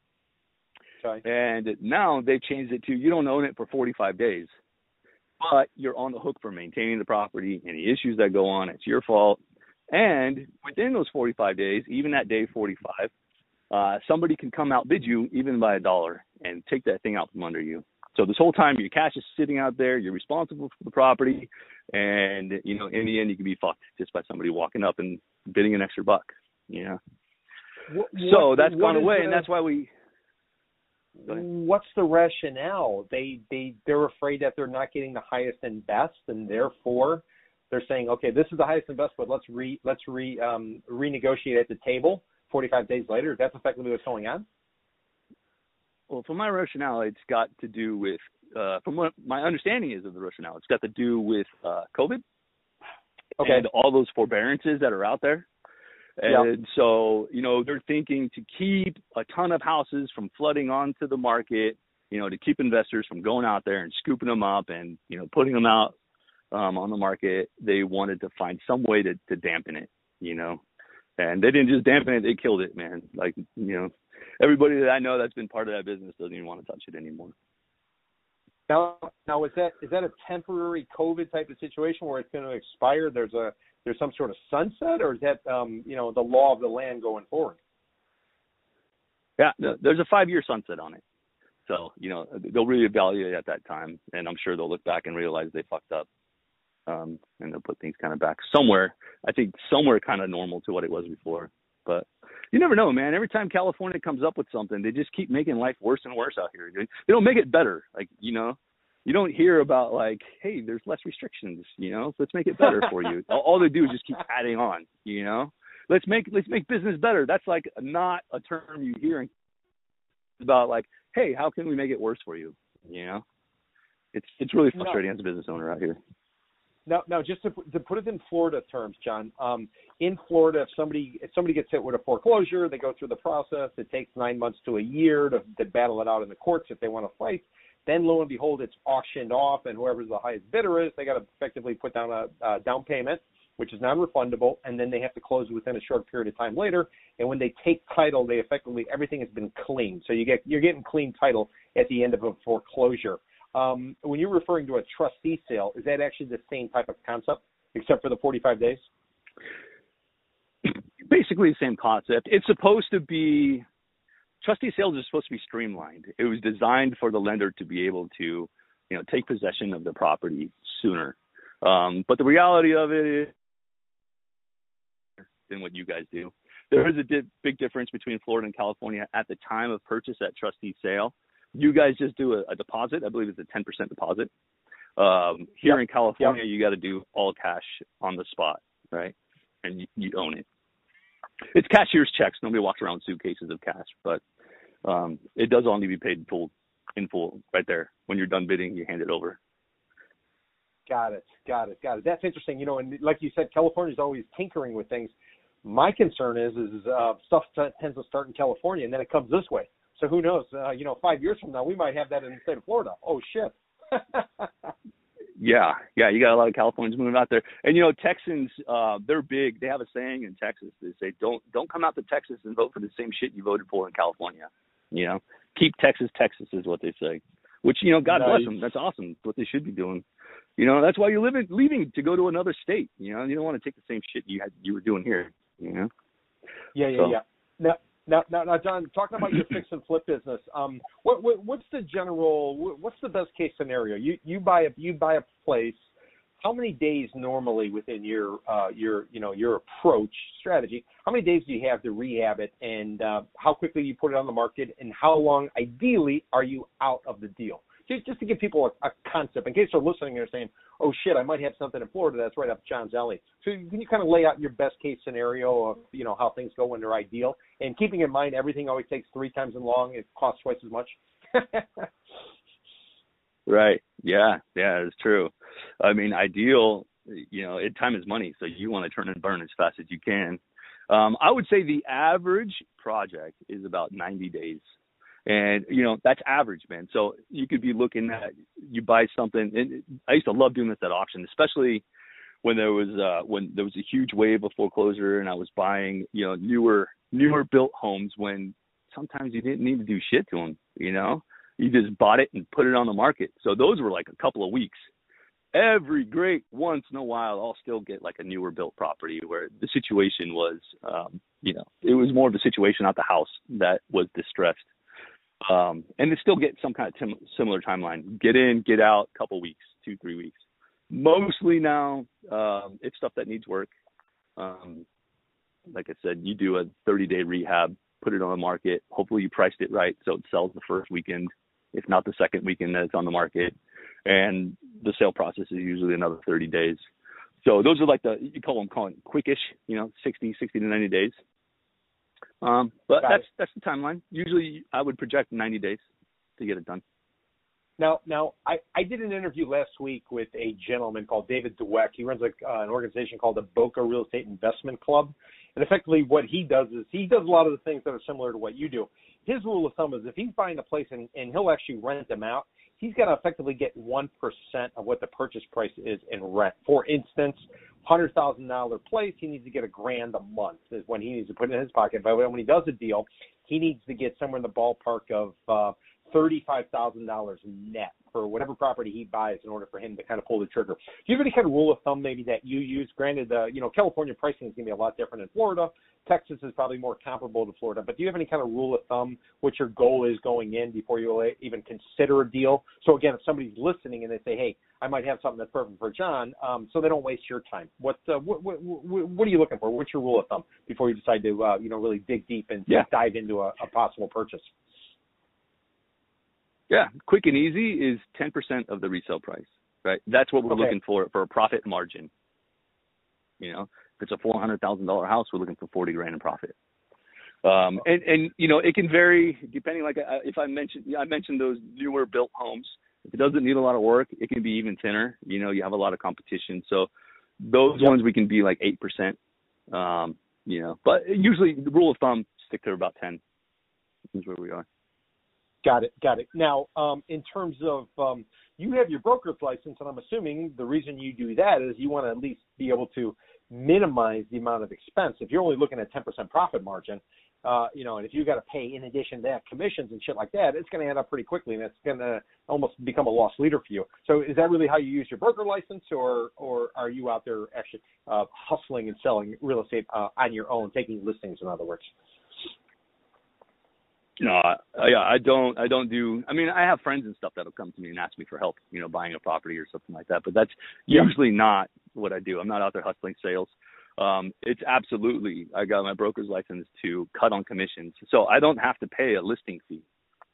Okay. and now they've changed it to you don't own it for 45 days, but you're on the hook for maintaining the property. Any issues that go on, it's your fault. And within those 45 days, even that day 45, uh, somebody can come outbid you even by a dollar and take that thing out from under you. So this whole time your cash is sitting out there, you're responsible for the property, and you know in the end you can be fucked just by somebody walking up and bidding an extra buck. You know. What, so that's gone away, the, and that's why we. What's the rationale? They they they're afraid that they're not getting the highest and best, and therefore they're saying, okay, this is the highest and best, but let's re let's re um, renegotiate at the table 45 days later. That's effectively what's going on. Well, from my rationale, it's got to do with, uh, from what my understanding is of the rationale, it's got to do with uh, COVID okay. and all those forbearances that are out there. And yeah. so, you know, they're thinking to keep a ton of houses from flooding onto the market, you know, to keep investors from going out there and scooping them up and, you know, putting them out um, on the market. They wanted to find some way to, to dampen it, you know and they didn't just dampen it; they killed it, man. Like you know, everybody that I know that's been part of that business doesn't even want to touch it anymore. Now, now is that is that a temporary COVID type of situation where it's going to expire? There's a there's some sort of sunset, or is that um, you know the law of the land going forward? Yeah, there's a five year sunset on it. So you know they'll reevaluate at that time, and I'm sure they'll look back and realize they fucked up um, and they'll put things kind of back somewhere. I think somewhere kind of normal to what it was before. But you never know, man. Every time California comes up with something, they just keep making life worse and worse out here. They don't make it better. Like you know, you don't hear about like, hey, there's less restrictions. You know, let's make it better for you. all, they do is just keep adding on. You know, let's make let's make business better. That's like not a term you hear about like, hey, how can we make it worse for you? You know, it's it's really frustrating no. as a business owner out here. Now, now, just to, to put it in Florida terms, John. Um, in Florida, if somebody if somebody gets hit with a foreclosure, they go through the process. It takes nine months to a year to, to battle it out in the courts if they want to fight. Then, lo and behold, it's auctioned off, and whoever's the highest bidder is, they got to effectively put down a, a down payment, which is non-refundable, and then they have to close within a short period of time later. And when they take title, they effectively everything has been cleaned. So you get you're getting clean title at the end of a foreclosure. Um, when you're referring to a trustee sale, is that actually the same type of concept, except for the 45 days? Basically the same concept. It's supposed to be trustee sales are supposed to be streamlined. It was designed for the lender to be able to, you know, take possession of the property sooner. Um, but the reality of it is than what you guys do. There is a di- big difference between Florida and California at the time of purchase at trustee sale. You guys just do a, a deposit. I believe it's a 10% deposit. Um, here yep. in California, yep. you got to do all cash on the spot, right? And you, you own it. It's cashier's checks. Nobody walks around suitcases of cash, but um, it does all need to be paid in full, in full, right there. When you're done bidding, you hand it over. Got it. Got it. Got it. That's interesting. You know, and like you said, California is always tinkering with things. My concern is, is uh, stuff t- tends to start in California and then it comes this way. So who knows? Uh, you know, five years from now, we might have that in the state of Florida. Oh shit. yeah, yeah, you got a lot of Californians moving out there, and you know, Texans, uh, they're big. They have a saying in Texas. They say, "Don't don't come out to Texas and vote for the same shit you voted for in California." You know, keep Texas Texas is what they say. Which you know, God nice. bless them. That's awesome. That's what they should be doing. You know, that's why you're living leaving to go to another state. You know, you don't want to take the same shit you had you were doing here. You know. Yeah, yeah, so. yeah. Now, now, now, now, John, talking about your fix and flip business, um, what, what, what's the general, what's the best case scenario? You, you buy a, you buy a place. How many days normally within your, uh, your, you know, your approach strategy? How many days do you have to rehab it, and uh, how quickly you put it on the market, and how long, ideally, are you out of the deal? Just, just to give people a, a concept, in case they're listening and they're saying, "Oh shit, I might have something in Florida that's right up John's alley." So can you kind of lay out your best case scenario of you know how things go when they're ideal, and keeping in mind everything always takes three times as long, it costs twice as much. right. Yeah. Yeah. It's true. I mean, ideal. You know, it, time is money, so you want to turn and burn as fast as you can. Um, I would say the average project is about 90 days and you know that's average man. So you could be looking at you buy something and i used to love doing this at auction especially when there was uh when there was a huge wave of foreclosure and i was buying you know newer newer built homes when sometimes you didn't need to do shit to them you know? You just bought it and put it on the market. So those were like a couple of weeks. Every great once in a while i'll still get like a newer built property where the situation was um you know, it was more of the situation, not the house, that was distressed. Um, and to still get some kind of tim- similar timeline. Get in, get out, couple weeks, two, three weeks. Mostly now, um, it's stuff that needs work. Um, like I said, you do a 30 day rehab, put it on the market. Hopefully, you priced it right so it sells the first weekend, if not the second weekend that it's on the market. And the sale process is usually another 30 days. So those are like the you call them calling quickish, you know, 60, 60 to 90 days. Um, but Got that's it. that's the timeline. Usually, I would project 90 days to get it done. Now, now I, I did an interview last week with a gentleman called David Dweck. He runs a, uh, an organization called the Boca Real Estate Investment Club, and effectively what he does is he does a lot of the things that are similar to what you do. His rule of thumb is if he's buying a place and, and he'll actually rent them out, he's got to effectively get one percent of what the purchase price is in rent. For instance, hundred thousand dollar place, he needs to get a grand a month is when he needs to put it in his pocket. But when he does a deal, he needs to get somewhere in the ballpark of uh, $35,000 net for whatever property he buys in order for him to kind of pull the trigger. Do you have any kind of rule of thumb maybe that you use? Granted, uh, you know, California pricing is going to be a lot different than Florida. Texas is probably more comparable to Florida. But do you have any kind of rule of thumb what your goal is going in before you even consider a deal? So again, if somebody's listening and they say, "Hey, I might have something that's perfect for John," um, so they don't waste your time. What, uh, what, what what are you looking for? What's your rule of thumb before you decide to uh, you know really dig deep and yeah. dive into a, a possible purchase? Yeah, quick and easy is 10% of the resale price, right? That's what we're okay. looking for for a profit margin. You know, if it's a $400,000 house, we're looking for 40 grand in profit. Um, and, and, you know, it can vary depending, like uh, if I mentioned, I mentioned those newer built homes. If it doesn't need a lot of work, it can be even thinner. You know, you have a lot of competition. So those yep. ones we can be like 8%. Um, you know, but usually the rule of thumb, stick to about 10 is where we are. Got it. Got it. Now, um, in terms of um, you have your broker's license, and I'm assuming the reason you do that is you want to at least be able to minimize the amount of expense. If you're only looking at 10% profit margin, uh, you know, and if you got to pay in addition to that commissions and shit like that, it's going to add up pretty quickly, and it's going to almost become a loss leader for you. So, is that really how you use your broker license, or or are you out there actually uh, hustling and selling real estate uh, on your own, taking listings, in other words? No, yeah, I don't. I don't do. I mean, I have friends and stuff that'll come to me and ask me for help, you know, buying a property or something like that. But that's yeah. usually not what I do. I'm not out there hustling sales. Um, it's absolutely. I got my broker's license to cut on commissions, so I don't have to pay a listing fee.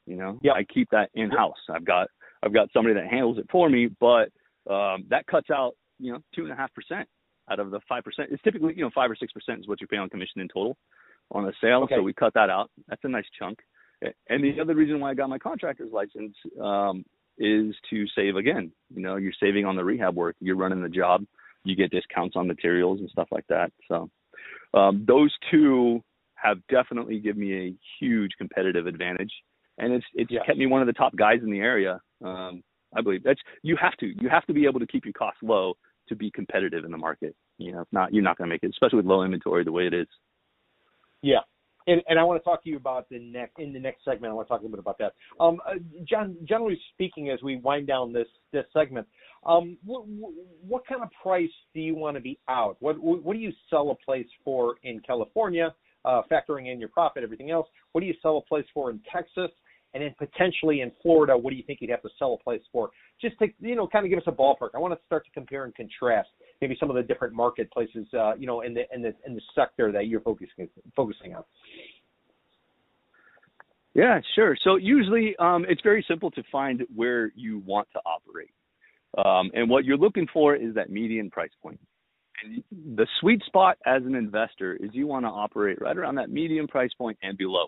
You know, yep. I keep that in house. I've got I've got somebody that handles it for me, but um, that cuts out you know two and a half percent out of the five percent. It's typically you know five or six percent is what you pay on commission in total on a sale. Okay. So we cut that out. That's a nice chunk. And the other reason why I got my contractor's license um, is to save again. You know, you're saving on the rehab work. You're running the job. You get discounts on materials and stuff like that. So um, those two have definitely given me a huge competitive advantage, and it's it's kept me one of the top guys in the area. Um, I believe that's you have to you have to be able to keep your costs low to be competitive in the market. You know, if not, you're not going to make it, especially with low inventory the way it is. Yeah, and, and I want to talk to you about the next in the next segment. I want to talk a little bit about that. Um, uh, John, generally speaking, as we wind down this this segment, um, what, what kind of price do you want to be out? What what do you sell a place for in California, uh, factoring in your profit, everything else? What do you sell a place for in Texas? and then potentially in Florida, what do you think you'd have to sell a place for? Just to you know, kind of give us a ballpark. I want to start to compare and contrast maybe some of the different marketplaces, uh, you know, in the in the in the sector that you're focusing focusing on. Yeah, sure. So usually, um, it's very simple to find where you want to operate, um, and what you're looking for is that median price point. And the sweet spot as an investor is you want to operate right around that median price point and below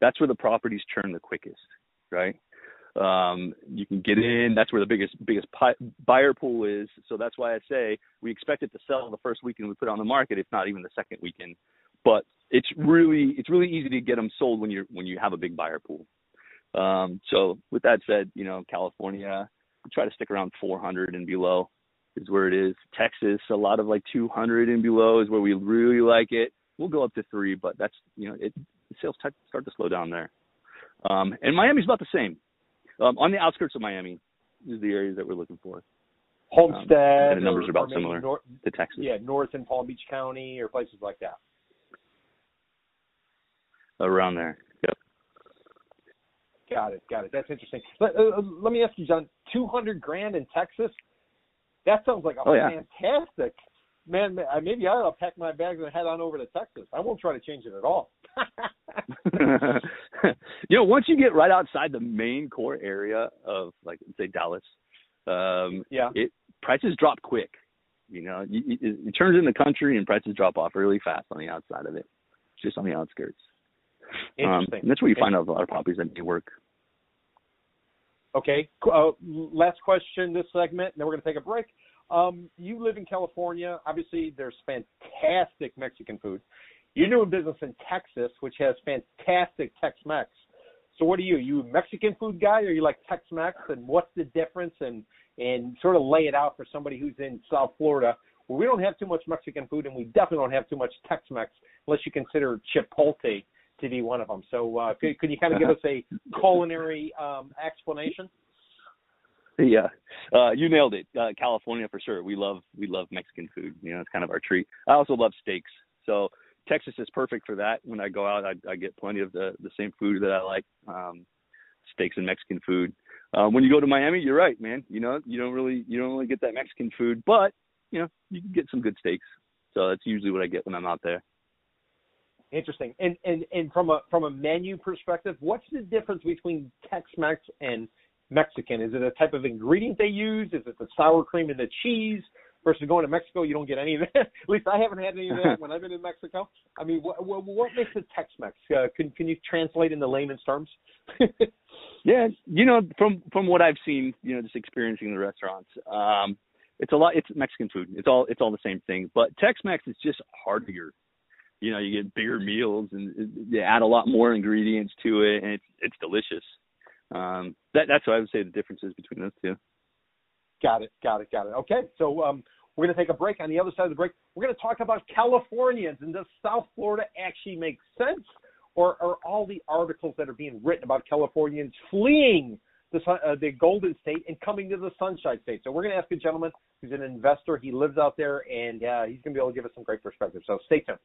that's where the properties turn the quickest, right? Um, you can get in. That's where the biggest biggest buyer pool is. So that's why I say we expect it to sell the first weekend we put it on the market, if not even the second weekend. But it's really it's really easy to get them sold when you're when you have a big buyer pool. Um, so with that said, you know California, try to stick around 400 and below is where it is. Texas, a lot of like 200 and below is where we really like it. We'll go up to three, but that's you know it sales start to slow down there. Um, and Miami's about the same. Um, on the outskirts of Miami is the area that we're looking for. Homestead. Um, and the numbers are about similar north, to Texas. Yeah, north in Palm Beach County or places like that. around there. Yep. Got it. Got it. That's interesting. Let, uh, let me ask you, John. Two hundred grand in Texas. That sounds like a oh, yeah. fantastic man. Maybe I ought to pack my bags and head on over to Texas. I won't try to change it at all. you know, once you get right outside the main core area of, like, say Dallas, um, yeah, it prices drop quick. You know, it, it, it turns in the country and prices drop off really fast on the outside of it, just on the outskirts. Um, and that's where you find out a lot of properties that do work. Okay. Uh, last question this segment, and then we're going to take a break. Um, you live in California. Obviously, there's fantastic Mexican food. You're doing business in Texas, which has fantastic Tex-Mex. So, what are you? Are you a Mexican food guy, or are you like Tex-Mex? And what's the difference? And and sort of lay it out for somebody who's in South Florida, where we don't have too much Mexican food, and we definitely don't have too much Tex-Mex, unless you consider Chipotle to be one of them. So, uh, could, could you kind of give us a culinary um, explanation? Yeah, uh, you nailed it. Uh, California for sure. We love we love Mexican food. You know, it's kind of our treat. I also love steaks. So Texas is perfect for that. When I go out, I, I get plenty of the the same food that I like, um, steaks and Mexican food. Um, when you go to Miami, you're right, man. You know, you don't really you don't really get that Mexican food, but you know, you can get some good steaks. So that's usually what I get when I'm out there. Interesting. And and and from a from a menu perspective, what's the difference between Tex-Mex and Mexican? Is it a type of ingredient they use? Is it the sour cream and the cheese? Versus going to Mexico, you don't get any of that. At least I haven't had any of that when I've been in Mexico. I mean, what, what, what makes it Tex-Mex? Uh, can can you translate into layman's terms? yeah, you know, from from what I've seen, you know, just experiencing the restaurants, um, it's a lot. It's Mexican food. It's all it's all the same thing. But Tex-Mex is just hardier. You know, you get bigger meals and they add a lot more ingredients to it, and it's it's delicious. Um, that that's what I would say the differences between those two. Got it. Got it. Got it. Okay, so um, we're going to take a break. On the other side of the break, we're going to talk about Californians and does South Florida actually make sense, or are all the articles that are being written about Californians fleeing the uh, the Golden State and coming to the Sunshine State? So we're going to ask a gentleman who's an investor. He lives out there, and uh, he's going to be able to give us some great perspective. So stay tuned.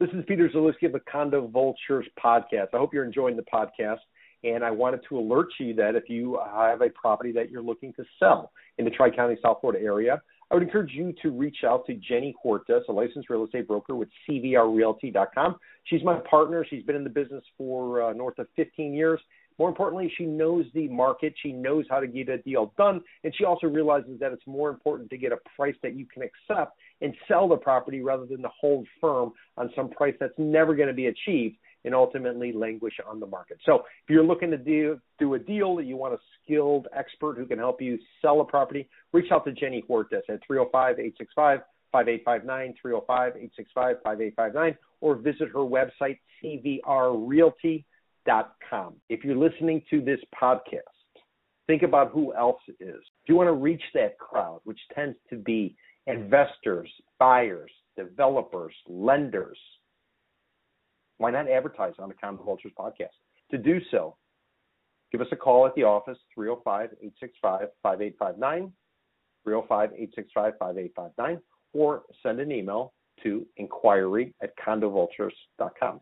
This is Peter Zalewski of the Condo Vultures podcast. I hope you're enjoying the podcast. And I wanted to alert you that if you have a property that you're looking to sell in the Tri County, South Florida area, I would encourage you to reach out to Jenny Hortas, a licensed real estate broker with CVRRealty.com. She's my partner. She's been in the business for uh, north of 15 years. More importantly, she knows the market. She knows how to get a deal done. And she also realizes that it's more important to get a price that you can accept and sell the property rather than to hold firm on some price that's never going to be achieved and ultimately languish on the market. So if you're looking to do, do a deal that you want a skilled expert who can help you sell a property, reach out to Jenny Hortas at 305-865 5859 305 865 5859 or visit her website cvrrealty.com. If you're listening to this podcast, think about who else is. If you want to reach that crowd, which tends to be investors, buyers, developers, lenders, why not advertise on the Condo Vultures podcast? To do so, give us a call at the office, 305 865 5859, 305 865 5859, or send an email to inquiry at condovultures.com.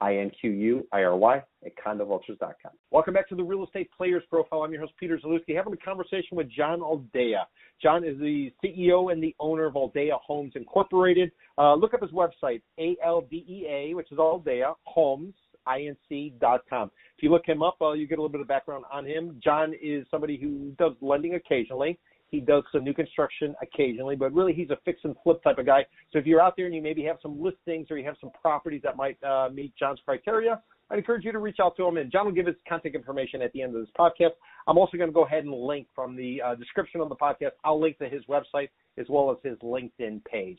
I-N-Q-U-I-R-Y at condovultures.com. Welcome back to the Real Estate Players Profile. I'm your host, Peter Zalewski, having a conversation with John Aldea. John is the CEO and the owner of Aldea Homes Incorporated. Uh, look up his website, A-L-D-E-A, which is Aldea Homes, inc.com. If you look him up, uh, you get a little bit of background on him. John is somebody who does lending occasionally. He does some new construction occasionally, but really he's a fix and flip type of guy. So if you're out there and you maybe have some listings or you have some properties that might uh, meet John's criteria, I'd encourage you to reach out to him. And John will give his contact information at the end of this podcast. I'm also going to go ahead and link from the uh, description of the podcast. I'll link to his website as well as his LinkedIn page.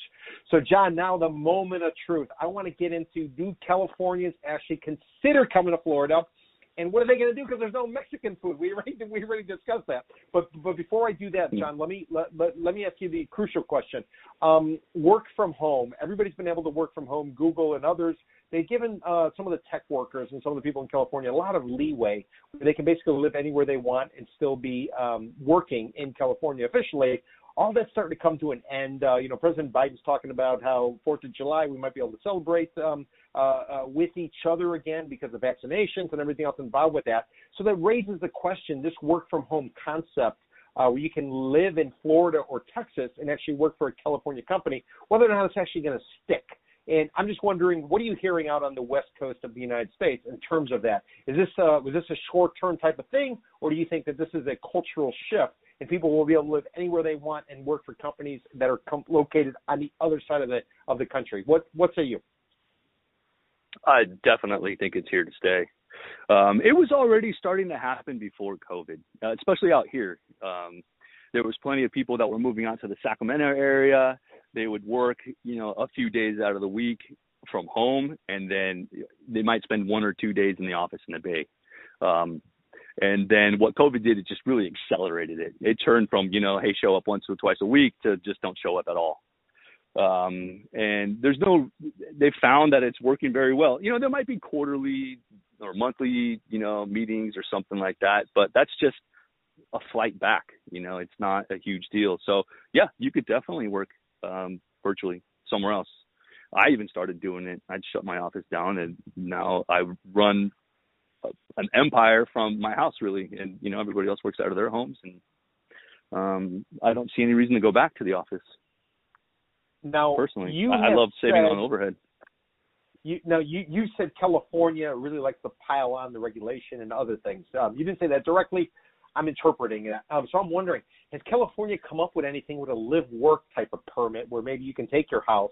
So, John, now the moment of truth. I want to get into do Californians actually consider coming to Florida? And what are they going to do? Because there's no Mexican food. We already we already discussed that. But but before I do that, John, let me let, let, let me ask you the crucial question. Um, work from home. Everybody's been able to work from home. Google and others. They've given uh, some of the tech workers and some of the people in California a lot of leeway. They can basically live anywhere they want and still be um, working in California officially. all that's starting to come to an end. Uh, you know, President Biden's talking about how Fourth of July we might be able to celebrate um, uh, uh, with each other again because of vaccinations and everything else involved with that. So that raises the question: this work from home concept. Uh, where you can live in Florida or Texas and actually work for a California company, whether or not it's actually going to stick. And I'm just wondering, what are you hearing out on the west coast of the United States in terms of that? Is this uh, was this a short-term type of thing, or do you think that this is a cultural shift and people will be able to live anywhere they want and work for companies that are com- located on the other side of the of the country? What what say you? I definitely think it's here to stay. Um, it was already starting to happen before COVID, uh, especially out here. Um, there was plenty of people that were moving out to the Sacramento area they would work, you know, a few days out of the week from home, and then they might spend one or two days in the office in the Bay. Um, and then what COVID did, it just really accelerated it. It turned from, you know, hey, show up once or twice a week to just don't show up at all. Um, and there's no, they found that it's working very well. You know, there might be quarterly or monthly, you know, meetings or something like that, but that's just a flight back. You know, it's not a huge deal. So yeah, you could definitely work um, virtually somewhere else. I even started doing it. I'd shut my office down, and now I run an empire from my house, really. And you know, everybody else works out of their homes, and um, I don't see any reason to go back to the office. Now, personally, you I, love saving on overhead. You now you you said California really likes to pile on the regulation and other things. Um, you didn't say that directly. I'm interpreting it. Um, so I'm wondering, has California come up with anything with a live work type of permit where maybe you can take your house,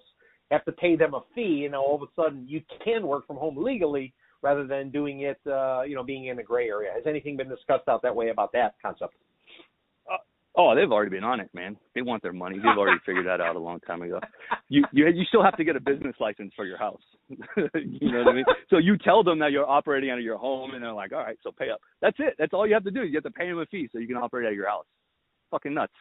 have to pay them a fee, and all of a sudden you can work from home legally rather than doing it, uh, you know, being in a gray area? Has anything been discussed out that way about that concept? Oh, they've already been on it, man. They want their money. They've already figured that out a long time ago. You you you still have to get a business license for your house. you know what I mean? So you tell them that you're operating out of your home, and they're like, all right, so pay up. That's it. That's all you have to do. You have to pay them a fee so you can operate out of your house. Fucking nuts.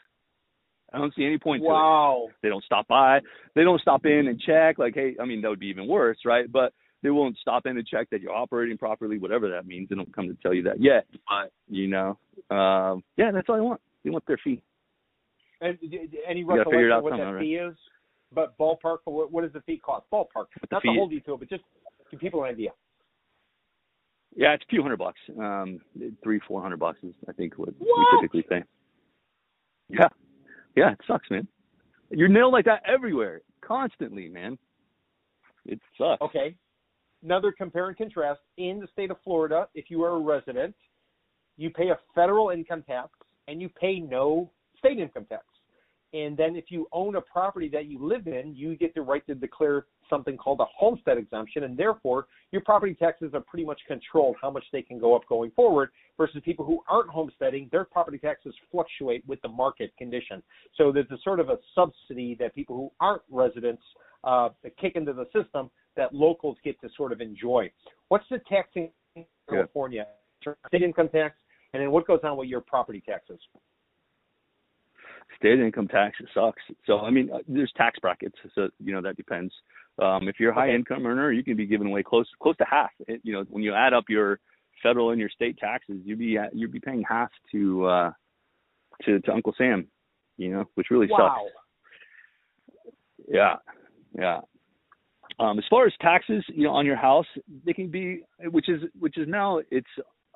I don't see any point wow. to it. They don't stop by. They don't stop in and check. Like, hey, I mean, that would be even worse, right? But they won't stop in and check that you're operating properly, whatever that means. They don't come to tell you that yet. But you know, um, yeah, that's all I want. They want their fee. And any recollection of what that right? fee is? But ballpark, what, what does the fee cost? Ballpark, not the, the whole detail, but just give people an idea. Yeah, it's a few hundred bucks. Um, three, four hundred bucks is, I think, what, what? we typically pay. Yeah, yeah, it sucks, man. You're nailed like that everywhere, constantly, man. It sucks. Okay. Another compare and contrast in the state of Florida. If you are a resident, you pay a federal income tax and you pay no state income tax. And then if you own a property that you live in, you get the right to declare something called a homestead exemption, and therefore your property taxes are pretty much controlled how much they can go up going forward. Versus people who aren't homesteading, their property taxes fluctuate with the market condition. So there's a sort of a subsidy that people who aren't residents uh, kick into the system that locals get to sort of enjoy. What's the taxing in California? State income tax, and then what goes on with your property taxes? state income tax it sucks. So I mean, uh, there's tax brackets, so you know that depends. Um, if you're a high income earner, you can be giving away close close to half. It, you know, when you add up your federal and your state taxes, you'd be you'd be paying half to uh, to to Uncle Sam. You know, which really wow. sucks. Yeah, yeah. Um, as far as taxes, you know, on your house, they can be, which is which is now it's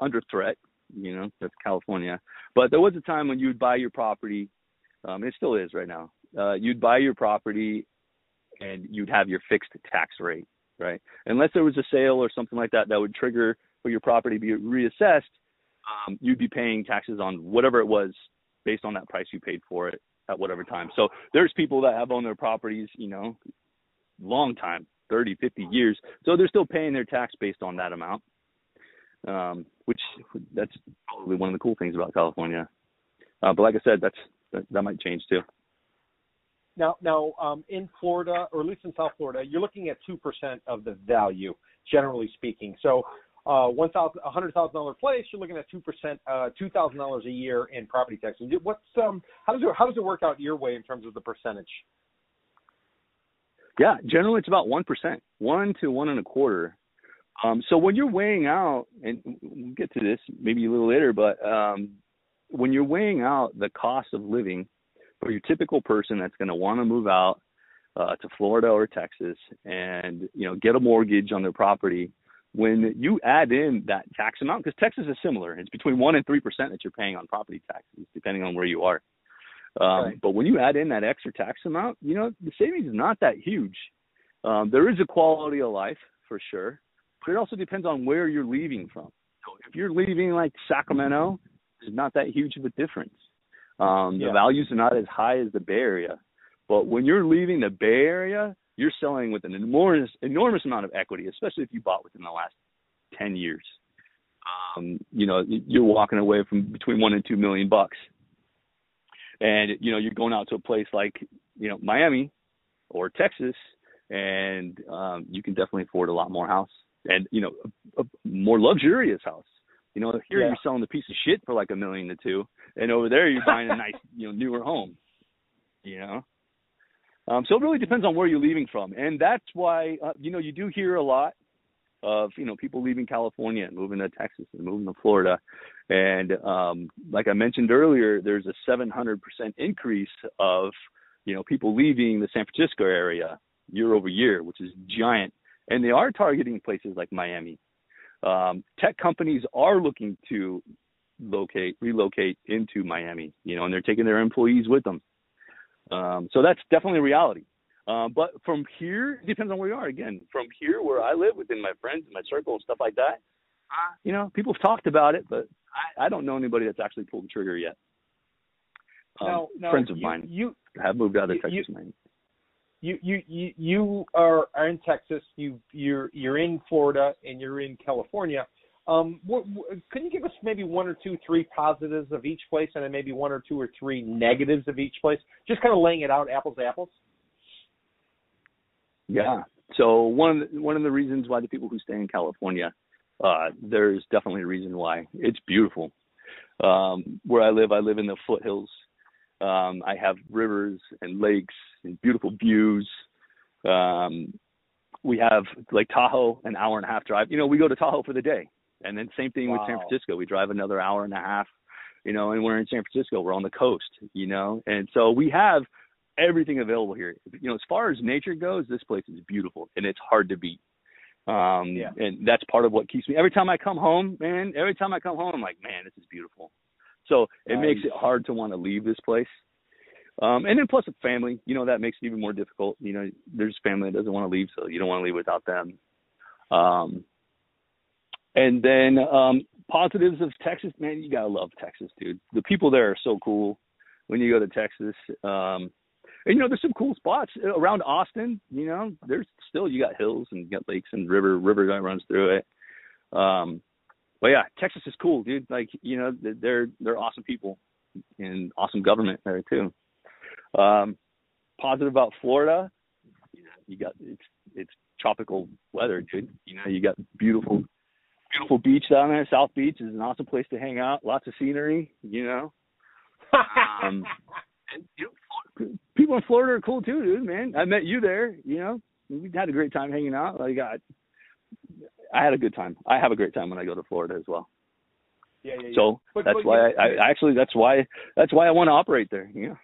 under threat. You know, that's California. But there was a time when you'd buy your property um, it still is right now. Uh, you'd buy your property and you'd have your fixed tax rate, right? Unless there was a sale or something like that that would trigger for your property to be reassessed, um, you'd be paying taxes on whatever it was based on that price you paid for it at whatever time. So there's people that have owned their properties, you know, long time, 30, 50 years. So they're still paying their tax based on that amount. Um, which that's probably one of the cool things about California. Uh, but like I said, that's that, that might change too. Now, now um, in Florida, or at least in South Florida, you're looking at two percent of the value, generally speaking. So, uh, one thousand, a hundred thousand dollar place, you're looking at two percent, uh, two thousand dollars a year in property taxes. What's um, how does it how does it work out your way in terms of the percentage? Yeah, generally it's about one percent, one to one and a quarter. Um, so when you're weighing out, and we'll get to this maybe a little later, but um, when you're weighing out the cost of living for your typical person that's going to want to move out uh, to Florida or Texas and you know get a mortgage on their property, when you add in that tax amount, because Texas is similar, it's between one and three percent that you're paying on property taxes, depending on where you are. Um, right. But when you add in that extra tax amount, you know the savings is not that huge. Um, there is a quality of life for sure, but it also depends on where you're leaving from. So if you're leaving like Sacramento, it's not that huge of a difference. Um, yeah. The values are not as high as the Bay Area, but when you're leaving the Bay Area, you're selling with an enormous enormous amount of equity, especially if you bought within the last ten years. Um, you know, you're walking away from between one and two million bucks, and you know you're going out to a place like you know Miami or Texas, and um, you can definitely afford a lot more house and you know a, a more luxurious house. You know, here yeah. you're selling the piece of shit for like a million to two, and over there you're buying a nice, you know, newer home. You know, um, so it really depends on where you're leaving from, and that's why uh, you know you do hear a lot of you know people leaving California and moving to Texas and moving to Florida, and um, like I mentioned earlier, there's a 700% increase of you know people leaving the San Francisco area year over year, which is giant, and they are targeting places like Miami. Um, tech companies are looking to locate relocate into Miami, you know, and they're taking their employees with them. Um, so that's definitely a reality. Um, but from here, it depends on where you are. Again, from here where I live, within my friends and my circle and stuff like that, uh, you know, people have talked about it, but I, I don't know anybody that's actually pulled the trigger yet. Um, now, now friends of you, mine you, have moved out of you, Texas. You, you you you you are, are in Texas. You you're you're in Florida and you're in California. Um, what, what, can you give us maybe one or two, three positives of each place, and then maybe one or two or three negatives of each place? Just kind of laying it out, apples to apples. Yeah. So one of the, one of the reasons why the people who stay in California, uh, there's definitely a reason why it's beautiful. Um, where I live, I live in the foothills. Um, I have rivers and lakes and beautiful views. Um, we have Lake Tahoe, an hour and a half drive. You know, we go to Tahoe for the day, and then same thing wow. with San Francisco. We drive another hour and a half. You know, and we're in San Francisco. We're on the coast. You know, and so we have everything available here. You know, as far as nature goes, this place is beautiful and it's hard to beat. Um, yeah. and that's part of what keeps me. Every time I come home, man, every time I come home, I'm like, man, this is beautiful. So it nice. makes it hard to want to leave this place. Um, and then plus a family, you know, that makes it even more difficult. You know, there's family that doesn't want to leave, so you don't want to leave without them. Um, and then um, positives of Texas, man, you gotta love Texas, dude. The people there are so cool. When you go to Texas, um, and you know, there's some cool spots around Austin. You know, there's still you got hills and you got lakes and river river that runs through it. Um, but yeah, Texas is cool, dude. Like you know, they're they're awesome people and awesome government there too. Um, positive about Florida, you know, you got it's it's tropical weather, dude. You know, you got beautiful beautiful beach down there. South Beach is an awesome place to hang out. Lots of scenery, you know. um, and, you know, people in Florida are cool too, dude. Man, I met you there. You know, we had a great time hanging out. Like I, I had a good time. I have a great time when I go to Florida as well. Yeah, yeah, yeah. So but, that's but, why yeah, I, I actually that's why that's why I want to operate there. Yeah.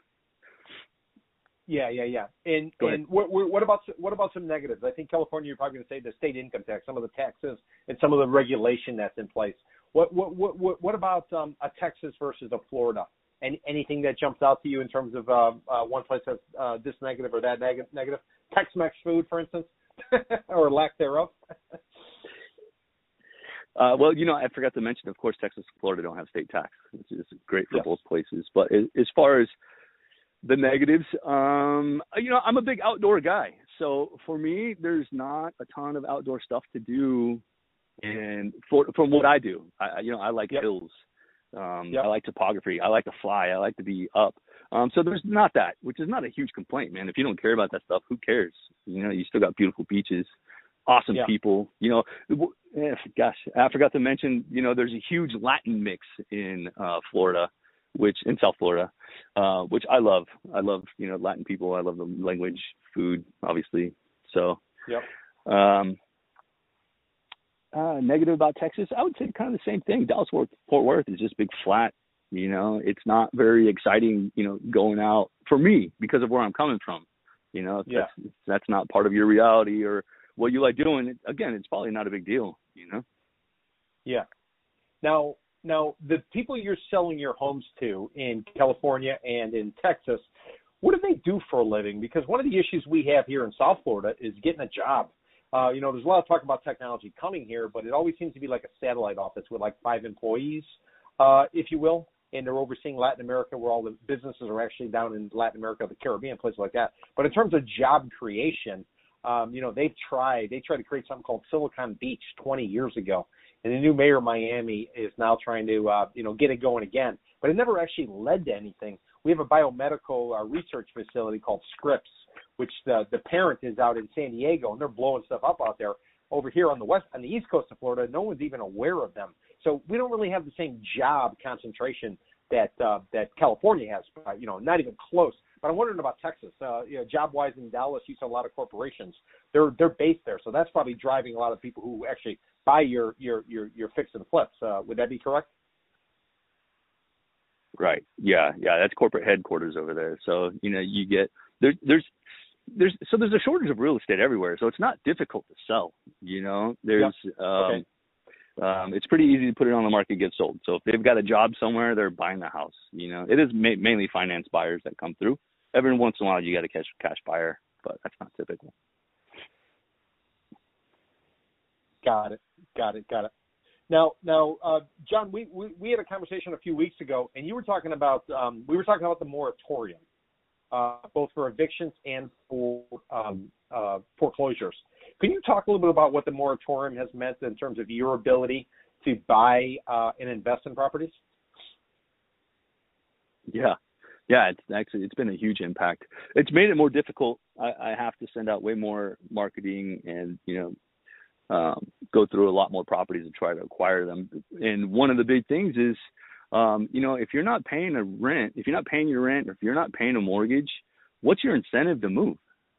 Yeah, yeah, yeah. And and what, what about what about some negatives? I think California, you're probably going to say the state income tax, some of the taxes, and some of the regulation that's in place. What what what what about um, a Texas versus a Florida? Any anything that jumps out to you in terms of uh, uh, one place has uh, this negative or that neg- negative? Tex-Mex food, for instance, or lack thereof. Uh, well, you know, I forgot to mention, of course, Texas and Florida don't have state tax, which is great for yes. both places. But as far as the negatives, um, you know, I'm a big outdoor guy. So for me, there's not a ton of outdoor stuff to do. And for, from what I do, I, you know, I like yep. hills. Um, yep. I like topography. I like to fly. I like to be up. Um, so there's not that, which is not a huge complaint, man. If you don't care about that stuff, who cares? You know, you still got beautiful beaches awesome yeah. people. You know, eh, gosh, I forgot to mention. You know, there's a huge Latin mix in uh, Florida, which in South Florida, uh, which I love. I love you know Latin people. I love the language, food, obviously. So, yep. Um, uh, negative about Texas, I would say kind of the same thing. Dallas Fort, Fort Worth is just big flat You know, it's not very exciting, you know, going out for me because of where I'm coming from. You know, yeah. that's that's not part of your reality or what you like doing. Again, it's probably not a big deal. You know. Yeah. Now, now the people you're selling your homes to in California and in Texas, what do they do for a living? Because one of the issues we have here in South Florida is getting a job. Uh, you know, there's a lot of talk about technology coming here, but it always seems to be like a satellite office with like five employees, uh, if you will, and they're overseeing Latin America, where all the businesses are actually down in Latin America, the Caribbean, places like that. But in terms of job creation, um, you know, they've tried. They tried to create something called Silicon Beach 20 years ago, and the new mayor of Miami is now trying to, uh, you know, get it going again. But it never actually led to anything. We have a biomedical uh, research facility called Scripps, which the the parent is out in San Diego, and they're blowing stuff up out there. Over here on the west, on the east coast of Florida, no one's even aware of them. So we don't really have the same job concentration that uh, that California has. Uh, you know, not even close. But I'm wondering about Texas. Uh, you know, job-wise in Dallas, you see a lot of corporations. They're they're based there, so that's probably driving a lot of people who actually buy your your your your fix and flips. Uh, would that be correct? Right. Yeah. Yeah. That's corporate headquarters over there. So you know, you get there. There's there's so there's a shortage of real estate everywhere. So it's not difficult to sell. You know, there's yep. um, okay. um, it's pretty easy to put it on the market, get sold. So if they've got a job somewhere, they're buying the house. You know, it is ma- mainly finance buyers that come through. Every once in a while, you got a cash cash buyer, but that's not typical. Got it. Got it. Got it. Now, now, uh, John, we, we we had a conversation a few weeks ago, and you were talking about um, we were talking about the moratorium, uh, both for evictions and for um, uh, foreclosures. Can you talk a little bit about what the moratorium has meant in terms of your ability to buy uh, and invest in properties? Yeah, yeah, it's actually it's been a huge impact. It's made it more difficult. I, I have to send out way more marketing and you know um, go through a lot more properties and try to acquire them. And one of the big things is, um, you know, if you're not paying a rent, if you're not paying your rent, or if you're not paying a mortgage, what's your incentive to move?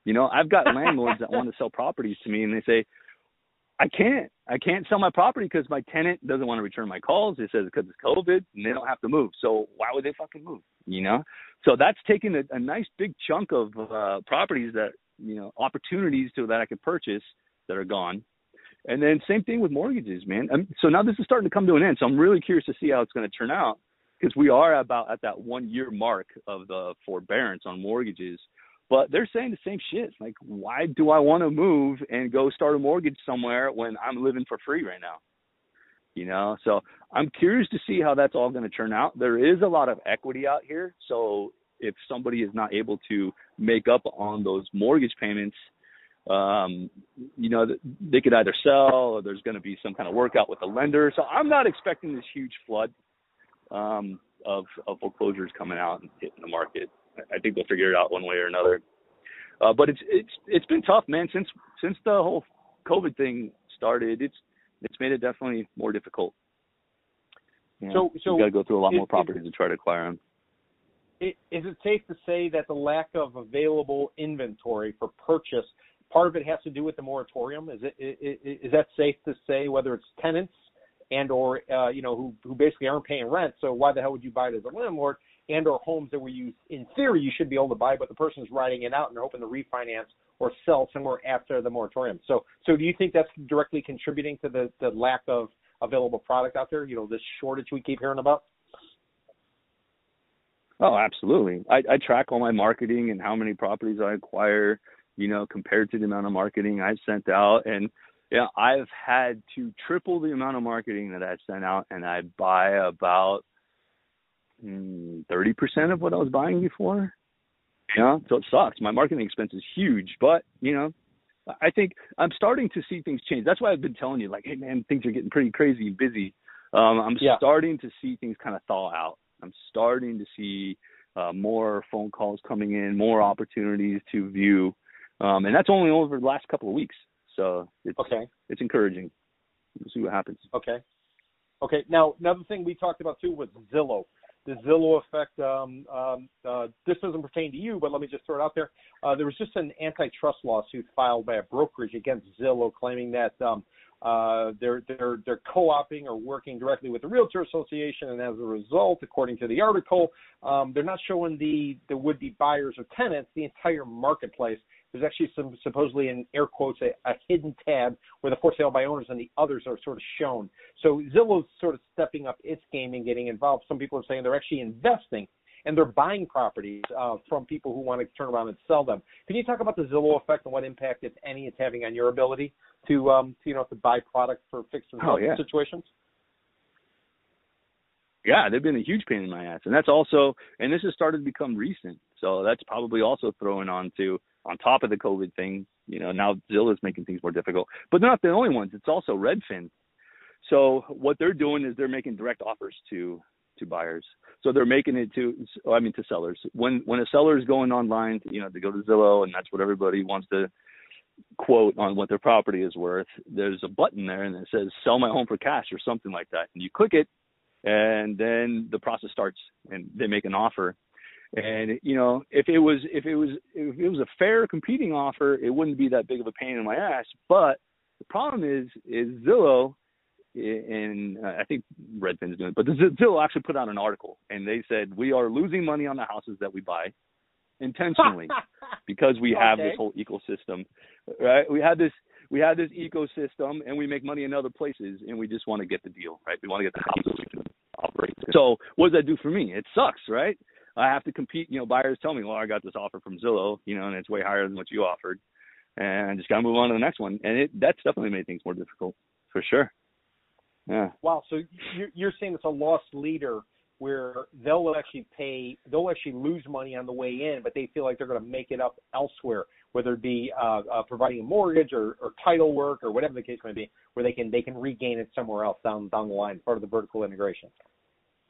You know, I've got landlords that want to sell properties to me, and they say, I can't, I can't sell my property because my tenant doesn't want to return my calls. It says because it's COVID and they don't have to move. So why would they fucking move? You know, so that's taking a, a nice big chunk of uh, properties that you know opportunities to that I could purchase that are gone and then same thing with mortgages, man. Um, so now this is starting to come to an end. So I'm really curious to see how it's going to turn out because we are about at that one year mark of the forbearance on mortgages. But they're saying the same shit. Like, why do I want to move and go start a mortgage somewhere when I'm living for free right now? You know, so I'm curious to see how that's all going to turn out. There is a lot of equity out here. So if somebody is not able to make up on those mortgage payments, um, you know, they could either sell or there's going to be some kind of workout with the lender. So I'm not expecting this huge flood um, of, of foreclosures coming out and hitting the market. I think they'll figure it out one way or another. Uh, but it's it's it's been tough, man. Since since the whole COVID thing started, it's it's made it definitely more difficult. You know, so so you got to go through a lot more properties to try to acquire them. Is it safe to say that the lack of available inventory for purchase part of it has to do with the moratorium. Is it is, is that safe to say? Whether it's tenants and or uh, you know who who basically aren't paying rent, so why the hell would you buy it as a landlord? And or homes that were used in theory you should be able to buy, but the person is riding it out and they're hoping to refinance or sell somewhere after the moratorium. So so do you think that's directly contributing to the the lack of available product out there? You know this shortage we keep hearing about. Oh, absolutely. I, I track all my marketing and how many properties I acquire you know, compared to the amount of marketing I've sent out. And yeah, I've had to triple the amount of marketing that I've sent out, and I buy about mm, thirty percent of what I was buying before. You know, so it sucks. My marketing expense is huge, but you know, I think I'm starting to see things change. That's why I've been telling you, like, hey man, things are getting pretty crazy and busy. Um, I'm yeah. starting to see things kind of thaw out. I'm starting to see uh, more phone calls coming in, more opportunities to view um, and that's only over the last couple of weeks. So it's okay. It's encouraging. We'll see what happens. Okay. Okay. Now another thing we talked about too was Zillow. The Zillow effect. Um, um, uh, this doesn't pertain to you, but let me just throw it out there. Uh, there was just an antitrust lawsuit filed by a brokerage against Zillow, claiming that um, uh, they're they're they're co-oping or working directly with the realtor association, and as a result, according to the article, um, they're not showing the the would-be buyers or tenants the entire marketplace. There's actually some supposedly in air quotes a, a hidden tab where the for sale by owners and the others are sort of shown. So Zillow's sort of stepping up its game and getting involved. Some people are saying they're actually investing and they're buying properties uh, from people who want to turn around and sell them. Can you talk about the Zillow effect and what impact, if any, it's having on your ability to, um, to you know, to buy product for fixed and oh, yeah. situations? Yeah, they've been a huge pain in my ass, and that's also, and this has started to become recent, so that's probably also throwing on to on top of the COVID thing. You know, now Zillow's making things more difficult, but they're not the only ones. It's also Redfin. So what they're doing is they're making direct offers to to buyers. So they're making it to, I mean, to sellers. When when a seller is going online, you know, they go to Zillow, and that's what everybody wants to quote on what their property is worth. There's a button there, and it says "Sell my home for cash" or something like that, and you click it, and then the process starts, and they make an offer. And you know, if it was if it was if it was a fair competing offer, it wouldn't be that big of a pain in my ass. But the problem is is Zillow and uh, I think Redfin's doing it, but Zillow actually put out an article and they said we are losing money on the houses that we buy intentionally because we okay. have this whole ecosystem, right? We have this we have this ecosystem and we make money in other places and we just want to get the deal, right? We want to get the houses we can operate. So what does that do for me? It sucks, right? I have to compete. You know, buyers tell me, well, I got this offer from Zillow, you know, and it's way higher than what you offered, and I just got to move on to the next one. And it that's definitely made things more difficult for sure. Yeah. Wow. So you're saying it's a loss leader where they'll actually pay, they'll actually lose money on the way in, but they feel like they're going to make it up elsewhere, whether it be uh, uh, providing a mortgage or, or title work or whatever the case may be, where they can they can regain it somewhere else down down the line, part of the vertical integration.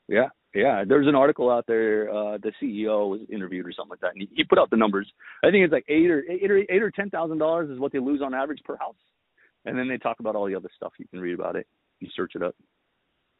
Yeah, yeah. There's an article out there. Uh, the CEO was interviewed or something like that, and he, he put out the numbers. I think it's like eight or eight or eight or ten thousand dollars is what they lose on average per house, and then they talk about all the other stuff. You can read about it you search it up.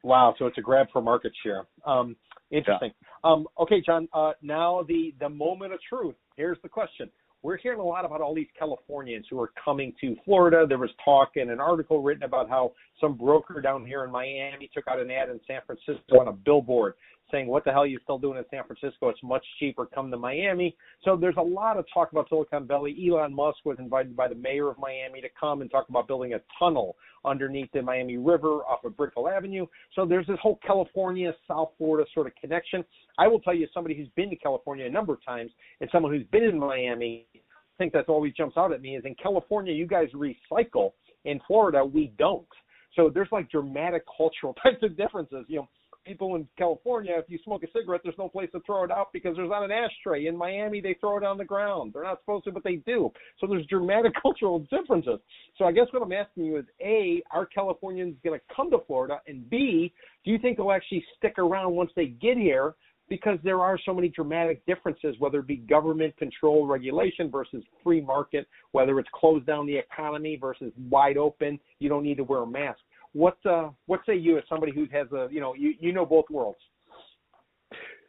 Wow, so it's a grab for market share. Um, interesting. Yeah. Um, okay, John. Uh, now the the moment of truth. Here's the question. We're hearing a lot about all these Californians who are coming to Florida. There was talk in an article written about how some broker down here in Miami took out an ad in San Francisco on a billboard saying, "What the hell are you still doing in San Francisco? It's much cheaper. Come to Miami." So there's a lot of talk about Silicon Valley. Elon Musk was invited by the mayor of Miami to come and talk about building a tunnel underneath the Miami River off of Brickell Avenue. So there's this whole California, South Florida sort of connection. I will tell you, somebody who's been to California a number of times and someone who's been in Miami, I think that's always jumps out at me is in California, you guys recycle. In Florida, we don't. So there's like dramatic cultural types of differences. You know, people in California, if you smoke a cigarette, there's no place to throw it out because there's not an ashtray. In Miami, they throw it on the ground. They're not supposed to, but they do. So there's dramatic cultural differences. So I guess what I'm asking you is, A, are Californians going to come to Florida? And B, do you think they'll actually stick around once they get here? Because there are so many dramatic differences, whether it be government control regulation versus free market, whether it's closed down the economy versus wide open, you don't need to wear a mask. What uh, what say you as somebody who has a you know you you know both worlds?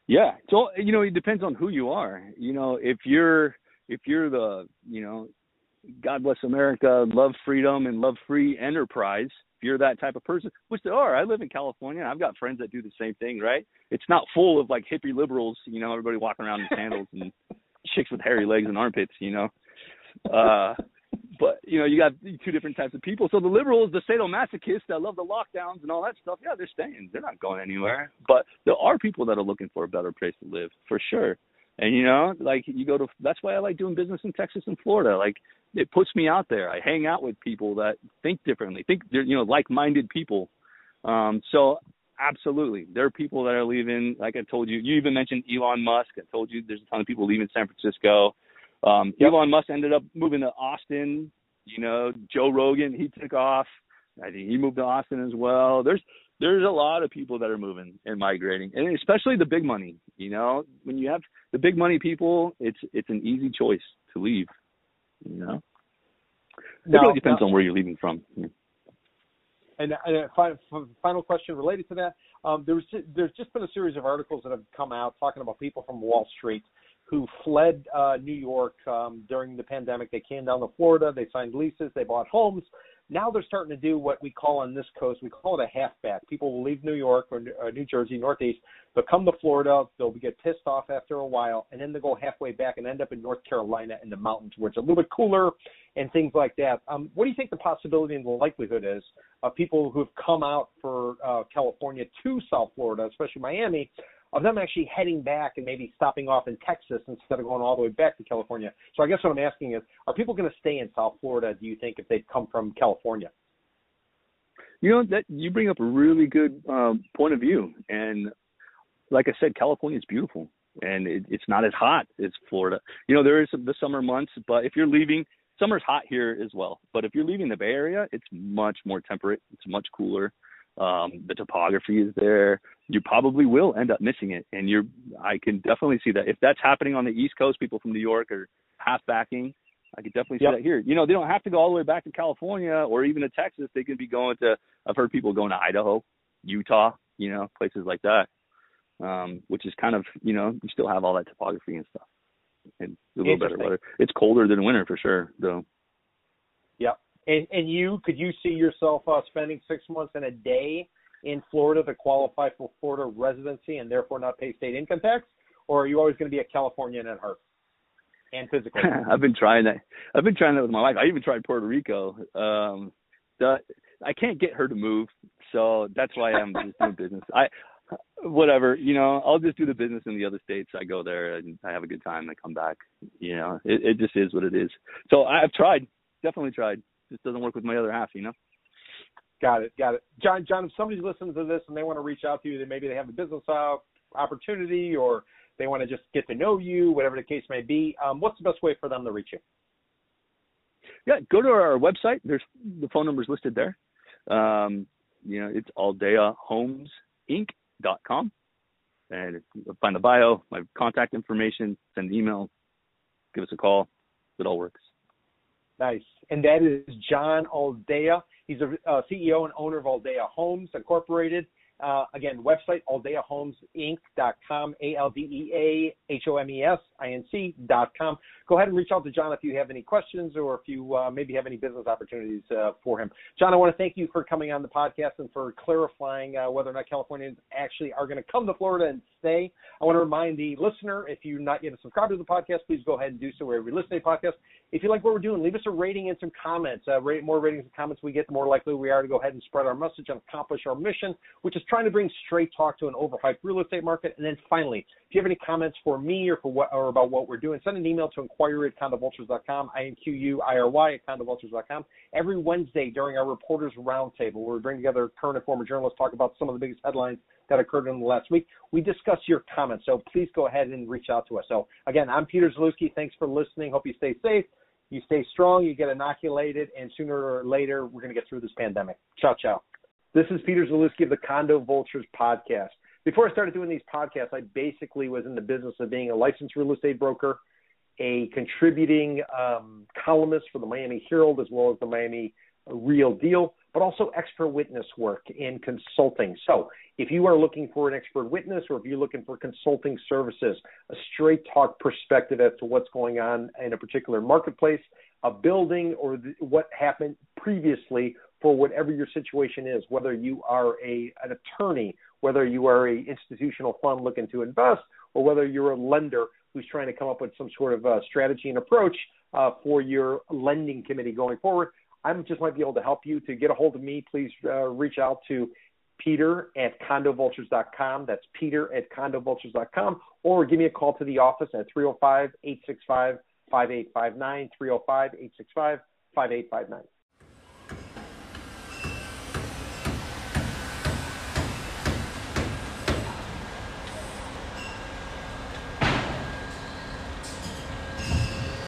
Yeah, so you know it depends on who you are. You know if you're if you're the you know God bless America, love freedom and love free enterprise. If you're that type of person, which there are, I live in California. I've got friends that do the same thing. Right? It's not full of like hippie liberals. You know, everybody walking around in sandals and chicks with hairy legs and armpits. You know, uh, but you know, you got two different types of people. So the liberals, the sadomasochists that love the lockdowns and all that stuff, yeah, they're staying. They're not going anywhere. But there are people that are looking for a better place to live, for sure. And you know, like you go to that's why I like doing business in Texas and Florida. Like it puts me out there. I hang out with people that think differently, think they're you know like-minded people. Um, so absolutely, there are people that are leaving. Like I told you, you even mentioned Elon Musk. I told you there's a ton of people leaving San Francisco. Um, yep. Elon Musk ended up moving to Austin. You know, Joe Rogan, he took off. I think he moved to Austin as well. There's there's a lot of people that are moving and migrating, and especially the big money. You know, when you have the big money people, it's it's an easy choice to leave. You know, it really depends on where you're leaving from. And, and a final question related to that: um, there's there's just been a series of articles that have come out talking about people from Wall Street who fled uh, New York um, during the pandemic. They came down to Florida. They signed leases. They bought homes. Now they're starting to do what we call on this coast, we call it a halfback. People will leave New York or uh, New Jersey, Northeast. They'll come to Florida. They'll get pissed off after a while, and then they'll go halfway back and end up in North Carolina in the mountains where it's a little bit cooler and things like that. Um, what do you think the possibility and the likelihood is of people who have come out for uh, California to South Florida, especially Miami, of them actually heading back and maybe stopping off in Texas instead of going all the way back to California. So I guess what I'm asking is, are people going to stay in South Florida? Do you think if they come from California? You know that you bring up a really good um, point of view, and like I said, California is beautiful, and it, it's not as hot as Florida. You know there is the summer months, but if you're leaving, summer's hot here as well. But if you're leaving the Bay Area, it's much more temperate. It's much cooler. Um, the topography is there. You probably will end up missing it, and you're. I can definitely see that if that's happening on the East Coast, people from New York are half backing. I could definitely see yep. that here. You know, they don't have to go all the way back to California or even to Texas. They could be going to. I've heard people going to Idaho, Utah, you know, places like that, um, which is kind of you know you still have all that topography and stuff, and a little better weather. It's colder than winter for sure, though. And and you could you see yourself uh, spending six months and a day in Florida to qualify for Florida residency and therefore not pay state income tax, or are you always going to be a Californian at heart and physically? I've been trying that. I've been trying that with my wife. I even tried Puerto Rico. Um, the I can't get her to move, so that's why I'm just doing business. I whatever, you know, I'll just do the business in the other states. I go there and I have a good time. and I come back. You know, it, it just is what it is. So I've tried, definitely tried just doesn't work with my other half, you know. Got it, got it. John, John, if somebody's listening to this and they want to reach out to you, that maybe they have a business opportunity or they want to just get to know you, whatever the case may be, um, what's the best way for them to reach you? Yeah, go to our website. There's the phone numbers listed there. Um, you know, it's aldeahomesinc.com. And find the bio, my contact information, send an email, give us a call. It all works. Nice. And that is John Aldea. He's a uh, CEO and owner of Aldea Homes Incorporated. Uh, again, website aldeahomesinc.com, A-L-D-E-A-H-O-M-E-S-I-N-C.com. Go ahead and reach out to John if you have any questions or if you uh, maybe have any business opportunities uh, for him. John, I want to thank you for coming on the podcast and for clarifying uh, whether or not Californians actually are going to come to Florida and stay. I want to remind the listener, if you're not yet subscribed to the podcast, please go ahead and do so wherever you listen to the podcast. If you like what we're doing, leave us a rating and some comments. Uh, rate, more ratings and comments we get, the more likely we are to go ahead and spread our message and accomplish our mission, which is trying to bring straight talk to an overhyped real estate market. And then finally, if you have any comments for me or for what or about what we're doing, send an email to inquiry at condovultures.com, I-N-Q-U-I-R-Y at condovultures.com. Every Wednesday during our Reporters Roundtable, where we bring together current and former journalists, talk about some of the biggest headlines that occurred in the last week. We discuss your comments, so please go ahead and reach out to us. So again, I'm Peter Zalewski. Thanks for listening. Hope you stay safe. You stay strong, you get inoculated, and sooner or later, we're going to get through this pandemic. Ciao, ciao. This is Peter Zalewski of the Condo Vultures podcast. Before I started doing these podcasts, I basically was in the business of being a licensed real estate broker, a contributing um, columnist for the Miami Herald as well as the Miami Real Deal, but also expert witness work in consulting. So if you are looking for an expert witness or if you're looking for consulting services, a straight talk perspective as to what's going on in a particular marketplace, a building, or the, what happened previously for whatever your situation is, whether you are a, an attorney, whether you are a institutional fund looking to invest, or whether you're a lender who's trying to come up with some sort of uh, strategy and approach uh, for your lending committee going forward, I just might be able to help you. To get a hold of me, please uh, reach out to Peter at condovultures.com. That's Peter at condovultures.com. Or give me a call to the office at 305 865 5859. 305 865 5859.